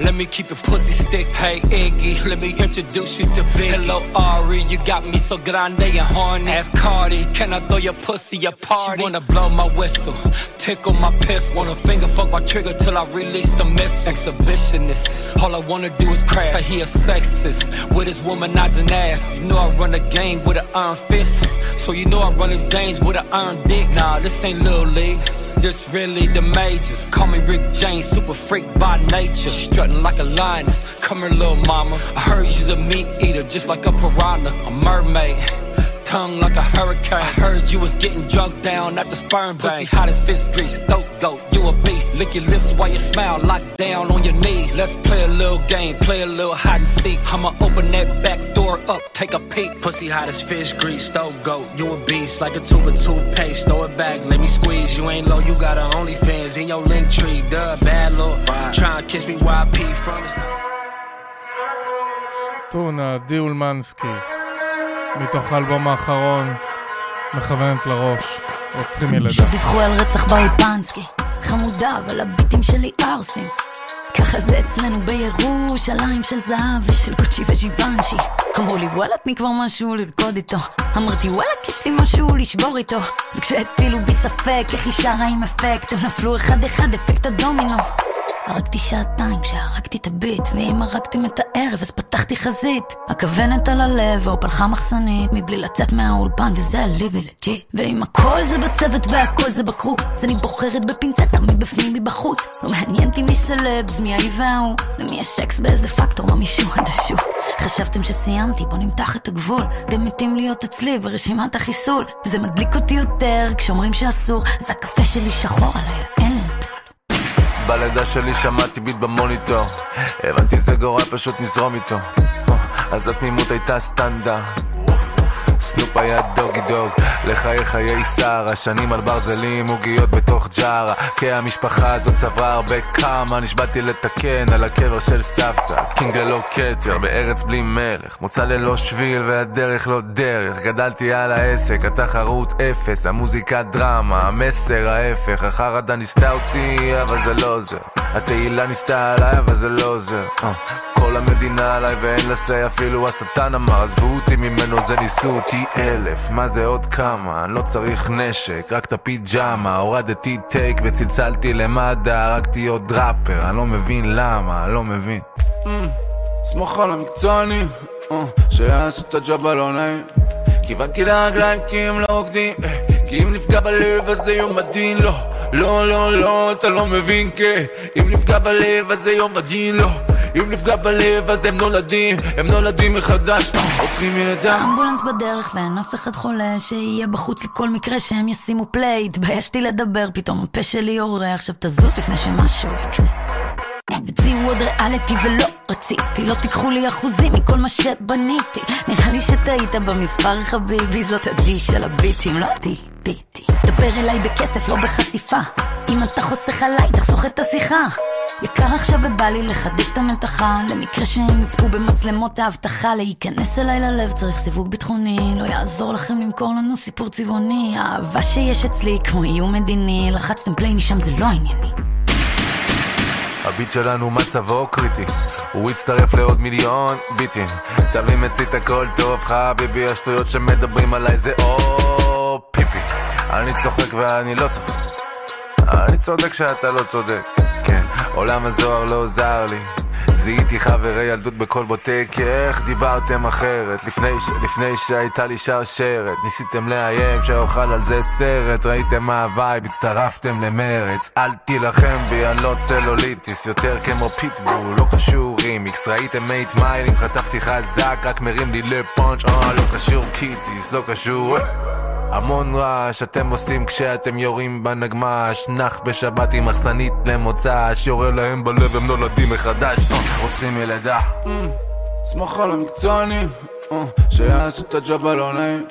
let me keep your pussy stick. Hey, Iggy, let me introduce you to Big. Hello, Ari, you got me so grande and horny. Ask Cardi, can I throw your pussy a party? She wanna blow my whistle, tickle my piss. Wanna finger fuck my trigger till I release the missile. Exhibitionist, all I wanna do is crash. Say he a sexist with his womanizing ass. You know I run the game with an iron fist, so you know I run his games with an iron dick. Nah, this ain't little league. This really the majors. Call me Rick James, super freak by nature. Strutting like a lioness. Come here, little mama. I heard you's a meat eater, just like a piranha, a mermaid tongue like a hurricane. I heard you was getting drugged down at the sperm bank. Pussy hot as fist grease, throat goat, you a beast. Lick your lips while you smile, lock down on your knees. Let's play a little game, play a little hide and seek. I'ma open that back door up, take a peek. Pussy hot as fish grease, throat goat, you a beast. Like a tube of toothpaste, throw it back, let me squeeze. You ain't low, you got a OnlyFans in your link tree. Duh, bad look. Try and kiss me while I pee from his. To na Deulmanski. מתוך האלבום האחרון, מכוונת לראש, רוצחים ילדה. שוב דיווחו על רצח באולפנסקי. חמודה, אבל הביטים שלי ערסים. ככה זה אצלנו בירושלים של זהב ושל גוצ'י וג'יוונשי. אמרו לי וואלה תני כבר משהו לרקוד איתו. אמרתי וואלה יש לי משהו לשבור איתו. וכשהטילו בי ספק איך היא שרה עם אפקט הם נפלו אחד אחד אפקט הדומינו הרגתי שעתיים כשהרגתי את הביט ואם הרגתם את הערב אז פתחתי חזית. הכוונת על הלב או פלחה מחסנית מבלי לצאת מהאולפן וזה הליבי לג'יט ואם הכל זה בצוות והכל זה בקרו אז אני בוחרת בפינצטה מבפנים מבחוץ. לא מעניין אותי מי סלבס מי ההיא וההוא. למי יש שקס באיזה פקטור מה מישהו עדשו חשבתם שסיימתי בוא נמתח את הגבול. אתם מתים להיות אצלי ברשימת החיסול. וזה מדליק אותי יותר כשאומרים שאסור. אז הקפה שלי שחור לי בלידה שלי שמעתי ביט במוניטור. הבנתי זה גורל פשוט נזרום איתו. אה, אז התמימות הייתה סטנדרט סנופ היה דוגי דוג, לחיי חיי שר, השנים על ברזלים, עוגיות בתוך ג'ארה, כי המשפחה הזאת צברה הרבה כמה, נשבעתי לתקן על הקבר של סבתא, קינג ללא כתר, בארץ בלי מלך, מוצא ללא שביל והדרך לא דרך, גדלתי על העסק, התחרות אפס, המוזיקה דרמה, המסר ההפך, החרדה ניסתה אותי, אבל זה לא עוזר, התהילה ניסתה עליי, אבל זה לא עוזר, אה, כל המדינה עליי ואין לסי, אפילו השטן אמר, עזבו אותי ממנו, זה ניסו אותי אלף, מה זה עוד כמה? אני לא צריך נשק, רק את הפיג'מה, הורדתי טייק וצלצלתי למד"א, הרגתי עוד ראפר, אני לא מבין למה, אני לא מבין. סמוך על המקצוענים, אה, שיעשו את הג'וב הלא נעים. כיוונתי לרגליים כי הם לא רוקדים, אה, כי אם נפגע בלב אז זה יום הדין, לא, לא, לא, לא, אתה לא מבין, כן. אם נפגע בלב אז זה יום הדין, לא. אם נפגע בלב אז הם נולדים, הם נולדים מחדש, רוצחים מלידה. אמבולנס בדרך ואין אף אחד חולה שיהיה בחוץ לכל מקרה שהם ישימו פליי התביישתי לדבר, פתאום הפה שלי יורה עכשיו תזוז לפני שמשהו יקרה הציעו עוד ריאליטי ולא רציתי לא תיקחו לי אחוזים מכל מה שבניתי. נראה לי שטעית במספר חביבי זאת עדי של הביטים לא עדי ביטי. דבר אליי בכסף לא בחשיפה. אם אתה חוסך עליי תחסוך את השיחה. יקר עכשיו ובא לי לחדש את המתחה. למקרה שהם יצפו במצלמות האבטחה להיכנס אליי ללב צריך סיווג ביטחוני. לא יעזור לכם למכור לנו סיפור צבעוני. האהבה שיש אצלי כמו איום מדיני. לחצתם פליי משם זה לא ענייני הביט שלנו מצבו קריטי. הוא יצטרף לעוד מיליון ביטים. תביא מצית הכל טוב חביבי השטויות שמדברים עליי זה או פיפי. אני צוחק ואני לא צוחק. אני צודק שאתה לא צודק כן, עולם הזוהר לא עזר לי זיהיתי חברי ילדות בכל בוטק, איך דיברתם אחרת? לפני. לפני שהייתה לי שרשרת ניסיתם לאיים שאוכל על זה סרט ראיתם מה הווייב, הצטרפתם למרץ. אל תילחם בי, אני לא צלוליטיס יותר כמו פיטבול, לא קשור רימיקס. ראיתם מייט מיילים, חטפתי חזק רק מרים לי לפאנץ', אה, לא קשור קיטיס, לא קשור המון רעש אתם עושים כשאתם יורים בנגמ"ש. נח בשבת עם מחסנית למוצ"ש. יורה להם בלב הם נולדים מחדש. אה, רוצחים ילדה. סמוך על המקצוענים אה, שיעשו את הג'וב הלא נעים.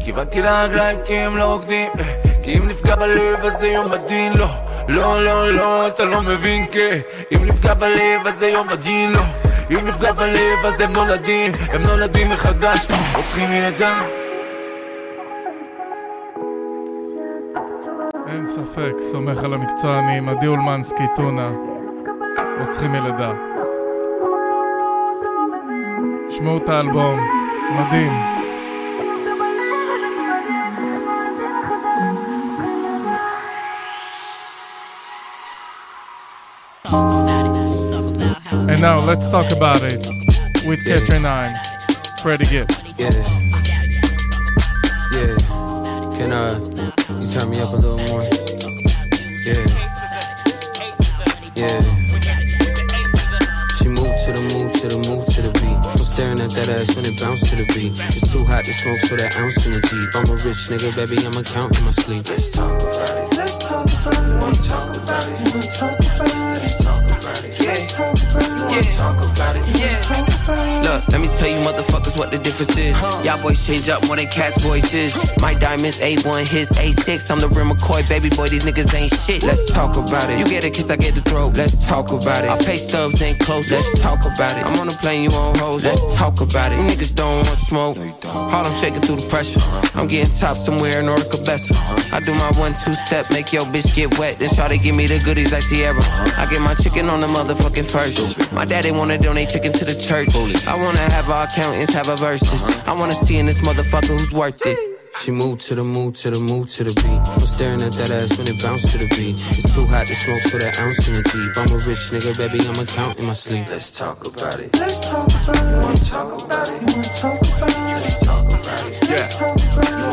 כיוונתי לרגליים כי הם לא רוקדים אה, כי אם נפגע בלב אז זה יום הדין. לא לא לא לא אתה לא מבין כן אם נפגע בלב אז זה יום הדין. לא אם נפגע בלב אז הם נולדים הם נולדים מחדש. רוצחים ילדה אין ספק, סומך על המקצוענים, עדי אולמנסקי, טונה, רוצחים ילדה. שמעו את האלבום, מדהים. And now let's talk about it with Catherine Hines, Freddie Gibbs. Yeah. Yeah. Can uh You turn me up a little more? Yeah. Yeah. She moved to the move to the move to the beat. I'm staring at that ass when it bounce to the beat. It's too hot to smoke, so that ounce in the Jeep. I'm a rich nigga, baby, I'ma count in my sleep. Let's talk about it. Let's talk about it. Wanna talk about it. it. Talk about it. Let's talk about it. Talk about it. Yeah. Talk about it. Look, let me tell you motherfuckers what the difference is. Y'all boys change up more than cats voices. My diamonds A1, his A6. I'm the real McCoy, baby boy. These niggas ain't shit. Let's talk about it. You get a kiss, I get the throat. Let's talk about it. I pay stubs ain't close. Let's talk about it. I'm on a plane, you on hoes. Let's talk about it. You niggas don't want smoke. Harlem shaking through the pressure. I'm getting top somewhere in North Cabessa. I do my one two step, make your bitch get wet. Then try to give me the goodies like Sierra. I get my chicken on the motherfucking first. My daddy wanna donate chicken to the church. I wanna have our accountants have a verses. Uh-huh. I wanna see in this motherfucker who's worth it. She moved to the move to the move to the beat. I'm staring at that ass when it bounce to the beat. It's too hot to smoke, so that ounce in the deep. I'm a rich nigga, baby, I'm a count in my sleep. Let's talk about it. Let's talk about it. You wanna talk about it? You wanna talk about it? Let's talk about it. Yeah.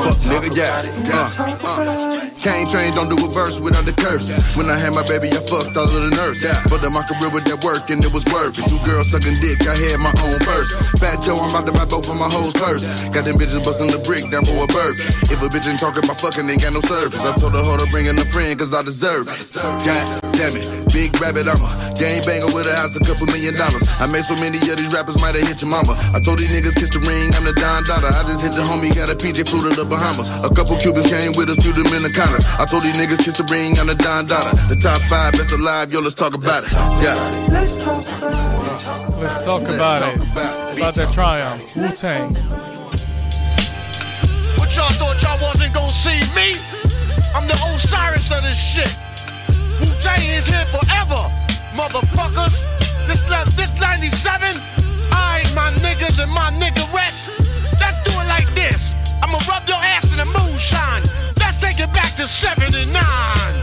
Fuck nigga, yeah. Uh, uh. Cane train don't do a verse without the curse. When I had my baby, I fucked all of the nurse. But in my career with that work and it was worth it. Two girls sucking dick, I had my own verse. Fat Joe, I'm about to buy both of my hoes first. Got them bitches busting the brick down for a bird. If a bitch ain't talking about fucking, ain't got no service. I told her, hold her, bring in a friend, cause I deserve it. God damn it, big rabbit, I'm a gang banger with a house, a couple million dollars. I made so many of these rappers might have hit your mama. I told these niggas kiss the ring, I'm the Don Dada. I just hit the homie, got a PJ flew to the Bahamas. A couple Cubans came with us, threw them in the corners. I told these niggas kiss the ring, I'm the Don Dada. The top five best alive, yo, let's talk about it. Yeah. Let's talk about it. Let's talk about it. About the triumph. Wu Tang. Y'all thought y'all wasn't gonna see me? I'm the Osiris of this shit. Wu Tang is here forever, motherfuckers. This this 97, I my niggas and my niggerettes. Let's do it like this. I'ma rub your ass in the moonshine. Let's take it back to 79.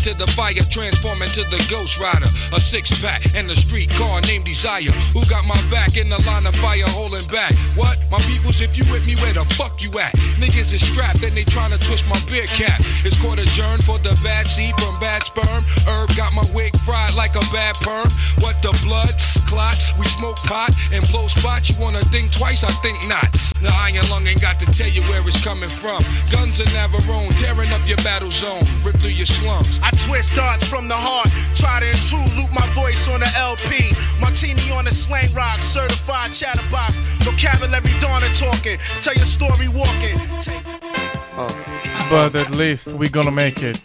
Into the fire, transform into the ghost rider. A six pack and a street car named Desire. Who got my back in the line of fire holding back? What? My peoples, if you with me, where the fuck you at? Niggas is strapped and they tryna twist my beer cap. It's court adjourned for the bad seed from bad sperm. Herb got my wig fried like a bad perm. What the blood? Clots. We smoke pot and blow spots. You wanna think twice? I think not. The iron lung ain't got to tell you where it's coming from. Guns are Navarone, tearing up your battle zone. Rip through your slums. I twist darts from the heart. Try to intrude, loop my voice on the LP. Martini on the slang rock, certified chatterbox. Vocabulary Donna talking. Tell your story walking. Take oh. But at least we gonna make it.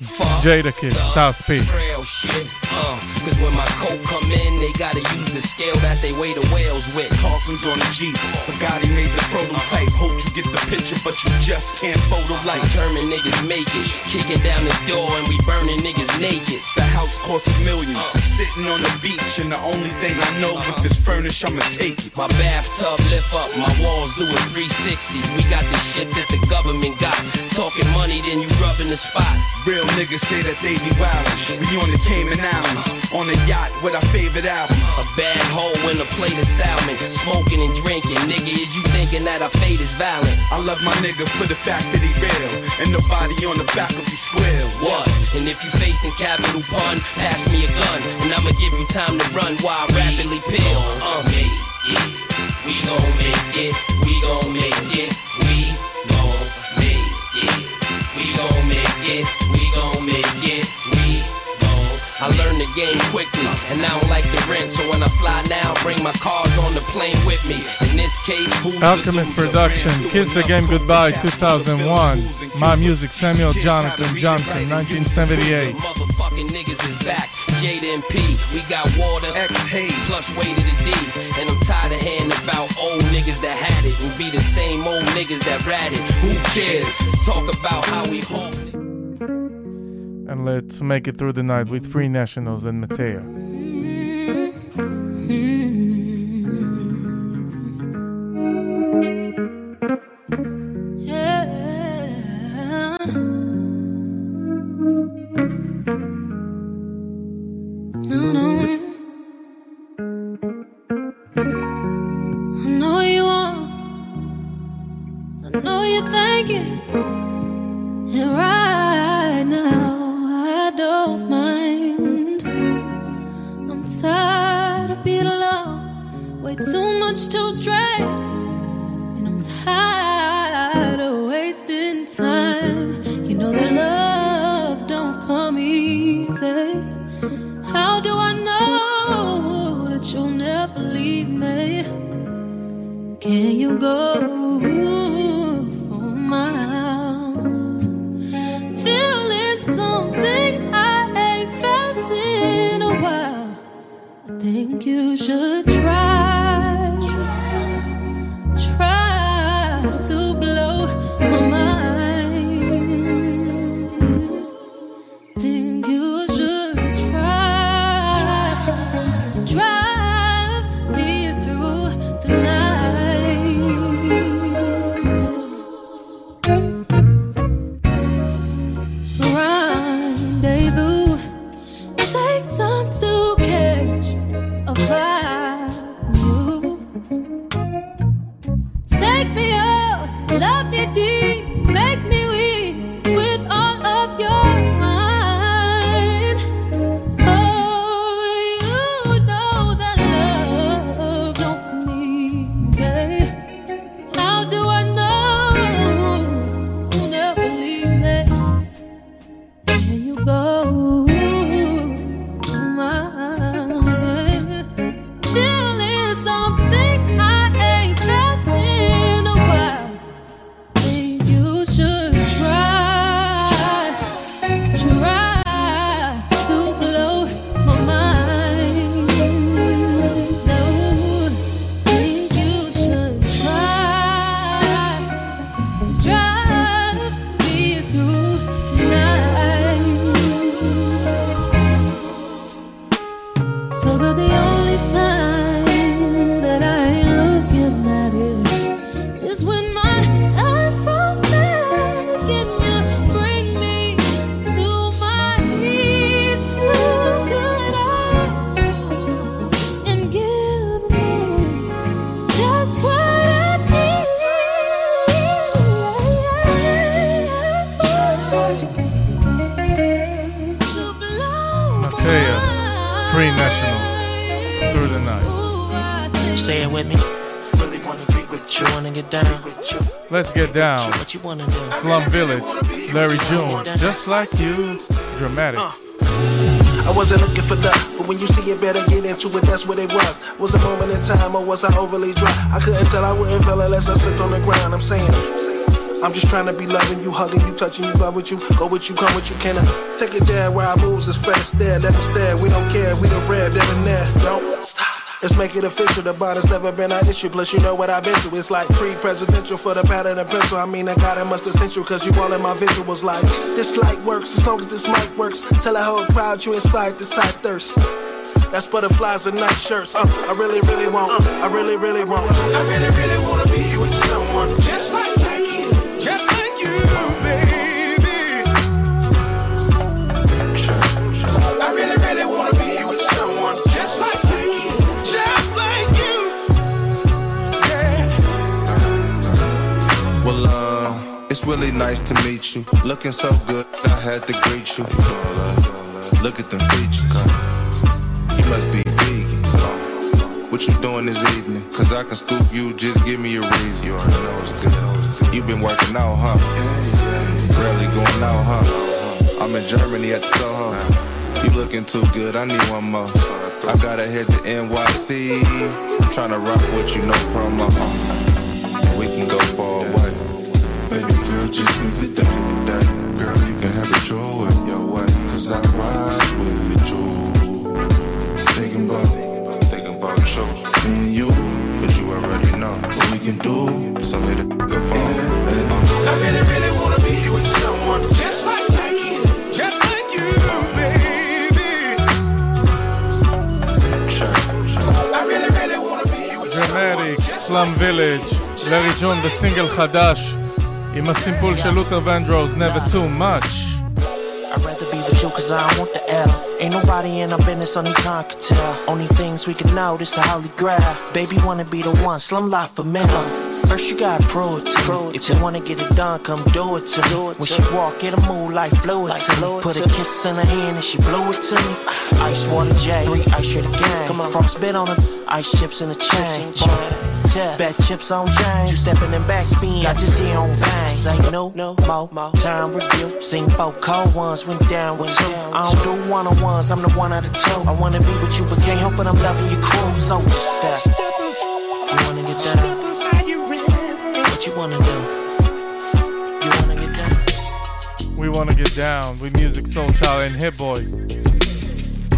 Jadakiss, Speed. Trail shit, uh, Cause when my coat come in, they gotta use the scale that they weigh the whales with. Carlson's on the Jeep. Bugatti made the prototype. Hope you get the picture, but you just can't photo like. Determined niggas make it. Kicking down the door and we burning niggas naked. The house costs a million. Sitting on the beach, and the only thing I know if it's furnished, I'ma take it. My bathtub lift up, my walls do a 360. We got the shit that the government got. Talking money, then you rubbing the spot. Real niggas say that they be wild. We on the Cayman Islands, on a yacht with our favorite albums. A bad hole in a plate of salmon. Smoking and drinking. Nigga, is you thinking that our fate is violent? I love my nigga for the fact that he real, and nobody on the faculty square. What? And if you facing capital pun, pass me a gun, and I'ma give you time to run while I rapidly peel. Uh, make it. We gon' make it. We gon' make it. We it. We gon' make it. We gon' make it. We gon' I learned the game quickly, and I don't like the rent. So when I fly now, bring my cars on the plane with me. In this case, who's Alchemist Production, Kiss the Game Goodbye, 2001. My Music, Samuel Jonathan Johnson, 1978. motherfucking niggas is back. Jada and P, we got water, X plus way to the D. And I'm tired of hearing about old niggas that had it and be the same old niggas that ratted. Who cares? Let's talk about how we hold. And let's make it through the night with Free Nationals and Matea. Down. What you? Slum Village, Larry June, just like you, Dramatics. Uh. I wasn't looking for that, but when you see it, better get into it. That's what it was. Was a moment in time, or was I overly dry? I couldn't tell. I wouldn't feel unless I slipped on the ground. I'm saying. I'm just trying to be loving you, hugging you, touching you, love with you, go with you, come with you, can I take it there where I moves is fast there, let them stare, we don't care, we the red, there and there, don't stop. Let's make it official, the bond has never been an issue, plus you know what I've been through, it's like pre-presidential for the pattern and pencil, I mean I got it must essential, cause you all in my visuals like, this light works, as long as this mic works, tell the whole crowd you inspired this side thirst. That's butterflies and nice shirts. Uh, I really, really want. I really, really want. I really, really wanna be with someone just like you, really nice to meet you. Looking so good, I had to greet you. Look at them features. You must be vegan. What you doing this evening? Cause I can scoop you, just give me a reason. You already know it's good. You been working out, huh? Rarely going out, huh? I'm in Germany at the Soho. You looking too good, I need one more. I gotta hit the NYC. I'm trying to rock with you, no promo. We can go away. Baby girl, just give it that. Girl, you can have it your way. Cause I ride with you. Thinking about, thinking about you. Me and you, but you already know what we can do. So let it go far. I really, really wanna be with someone just like, like you, just like you, baby. I really, really wanna be with דרמטיק, סלאם וילג', לארי ג'ון בסינגל חדש עם הסימפול של לותר ונדרוס, never too much. I'd rather be with you cause I don't want the L. Ain't nobody in our business, only time can tell. Only things we can know, this the holy grail. Baby wanna be the one, slum life for men. First you gotta prove it to me. If you wanna get it done, come do it to me. When she walk, it'll move like fluid to me. Put a kiss in her hand and she blew it to me. Ice water J, three ice straight gang. Come on, frostbit on them, ice chips in the chain. Yeah, bet chips on James. You stepping in back spin, got your see on bang. Say no, no, mo, mo. Time review. Seen four cold ones, went down with two. I don't do one on ones, I'm the one out of two. I wanna be with you, but can't help it, I'm loving your crew. So just step. You wanna get down? What you wanna do? You wanna get down? We wanna get down with Musiq Soulchild and Hit-Boy.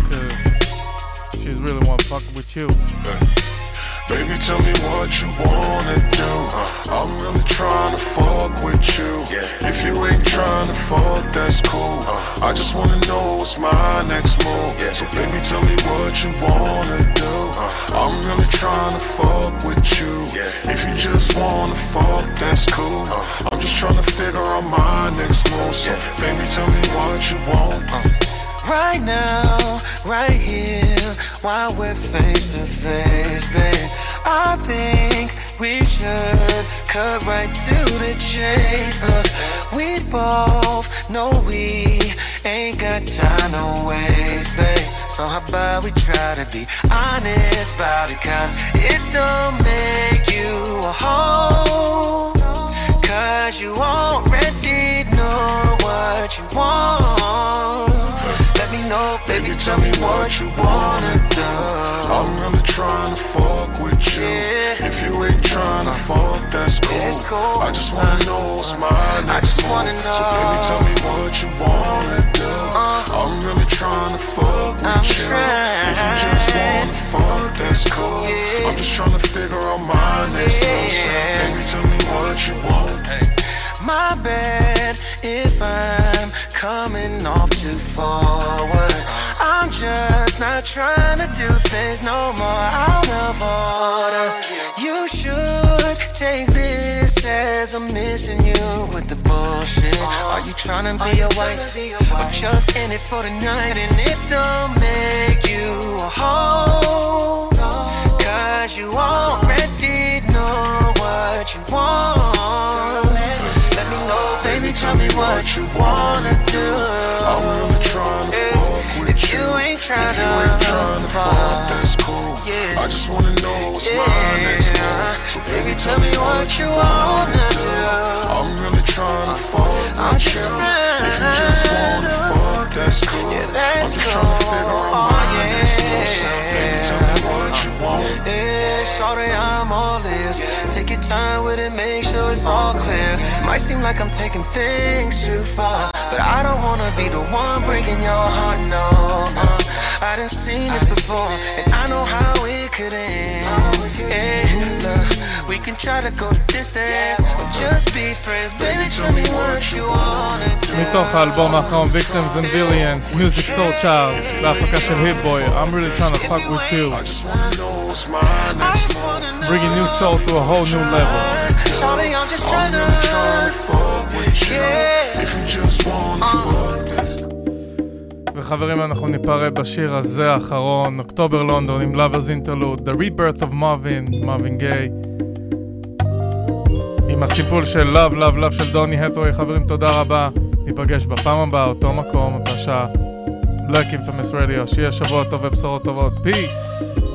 Cause she's really wanna fuck with you. Baby, tell me what you wanna do. I'm really trying to fuck with you. If you ain't trying to fuck, that's cool. Uh. I just wanna know what's my next move. So baby, tell me what you wanna do. Uh. I'm really trying to fuck with you. If you just wanna fuck, that's cool. Uh. I'm just trying to figure out my next move. So baby, tell me what you want. Right now, right here, while we're face to face, babe. I think we should cut right to the chase. Look, we both know we ain't got time to waste, babe. So how about we try to be honest about it, cause it don't make you a hoe. Cause you already know what you want. Know, baby, tell me what you wanna do. I'm really trying to fuck with you. If you ain't trying to fuck, that's cool. I just wanna know what's my next move. So baby, tell me what you wanna do. Uh. I'm really trying to fuck with you. If you just wanna fuck, that's cool. I'm just trying to figure out my next move. So baby, tell me what you want. My bad if I'm coming off too forward. I'm just not trying to do things no more out of order. You should take this as I'm missing you with the bullshit. Are you trying to be a wife or just in it for the night? And it don't make you a hoe. Cause you already know what you want. Tell me what you wanna do. I'm really trying to fuck with If you ain't trying If you ain't trying to fuck, that's cool. I just wanna know what's my next move. So baby, tell me what you wanna do. I'm really trying to fuck with you. If you just wanna fuck, that's cool. I'm just trying to figure out oh, my next move. So baby, tell me what you want. Yeah, shorty, I'm all ears. Take your time with it, make sure it's all clear. Might seem like I'm taking things too far, but I don't wanna be the one breaking your heart, no. I done seen this before, and I know how it could end. Yeah, look, we can try to go the distance, or just be friends. Baby, tell me what you wanna do. מתוך האלבום האחרון, Victims and Villains, Music Soul Child, בהפקה של היפבוי, I'm really trying to fuck with you. Bringing new soul to a whole new level. Shawty, I'm just trying to fuck with you. If you just wanna uh. fuck. וחברים, אנחנו ניפרד בשיר הזה האחרון, אוקטובר לונדון עם Lovers Interlude, The Rebirth of Marvin, Marvin Gaye. עם הסיפול של Love, Love, Love של דוני הטווי. חברים, תודה רבה. ניפגש בפעם הבאה, אותו מקום, אותה שעה. Black Infamous Radio, שיהיה שבוע טוב ובשורות טובות. Peace!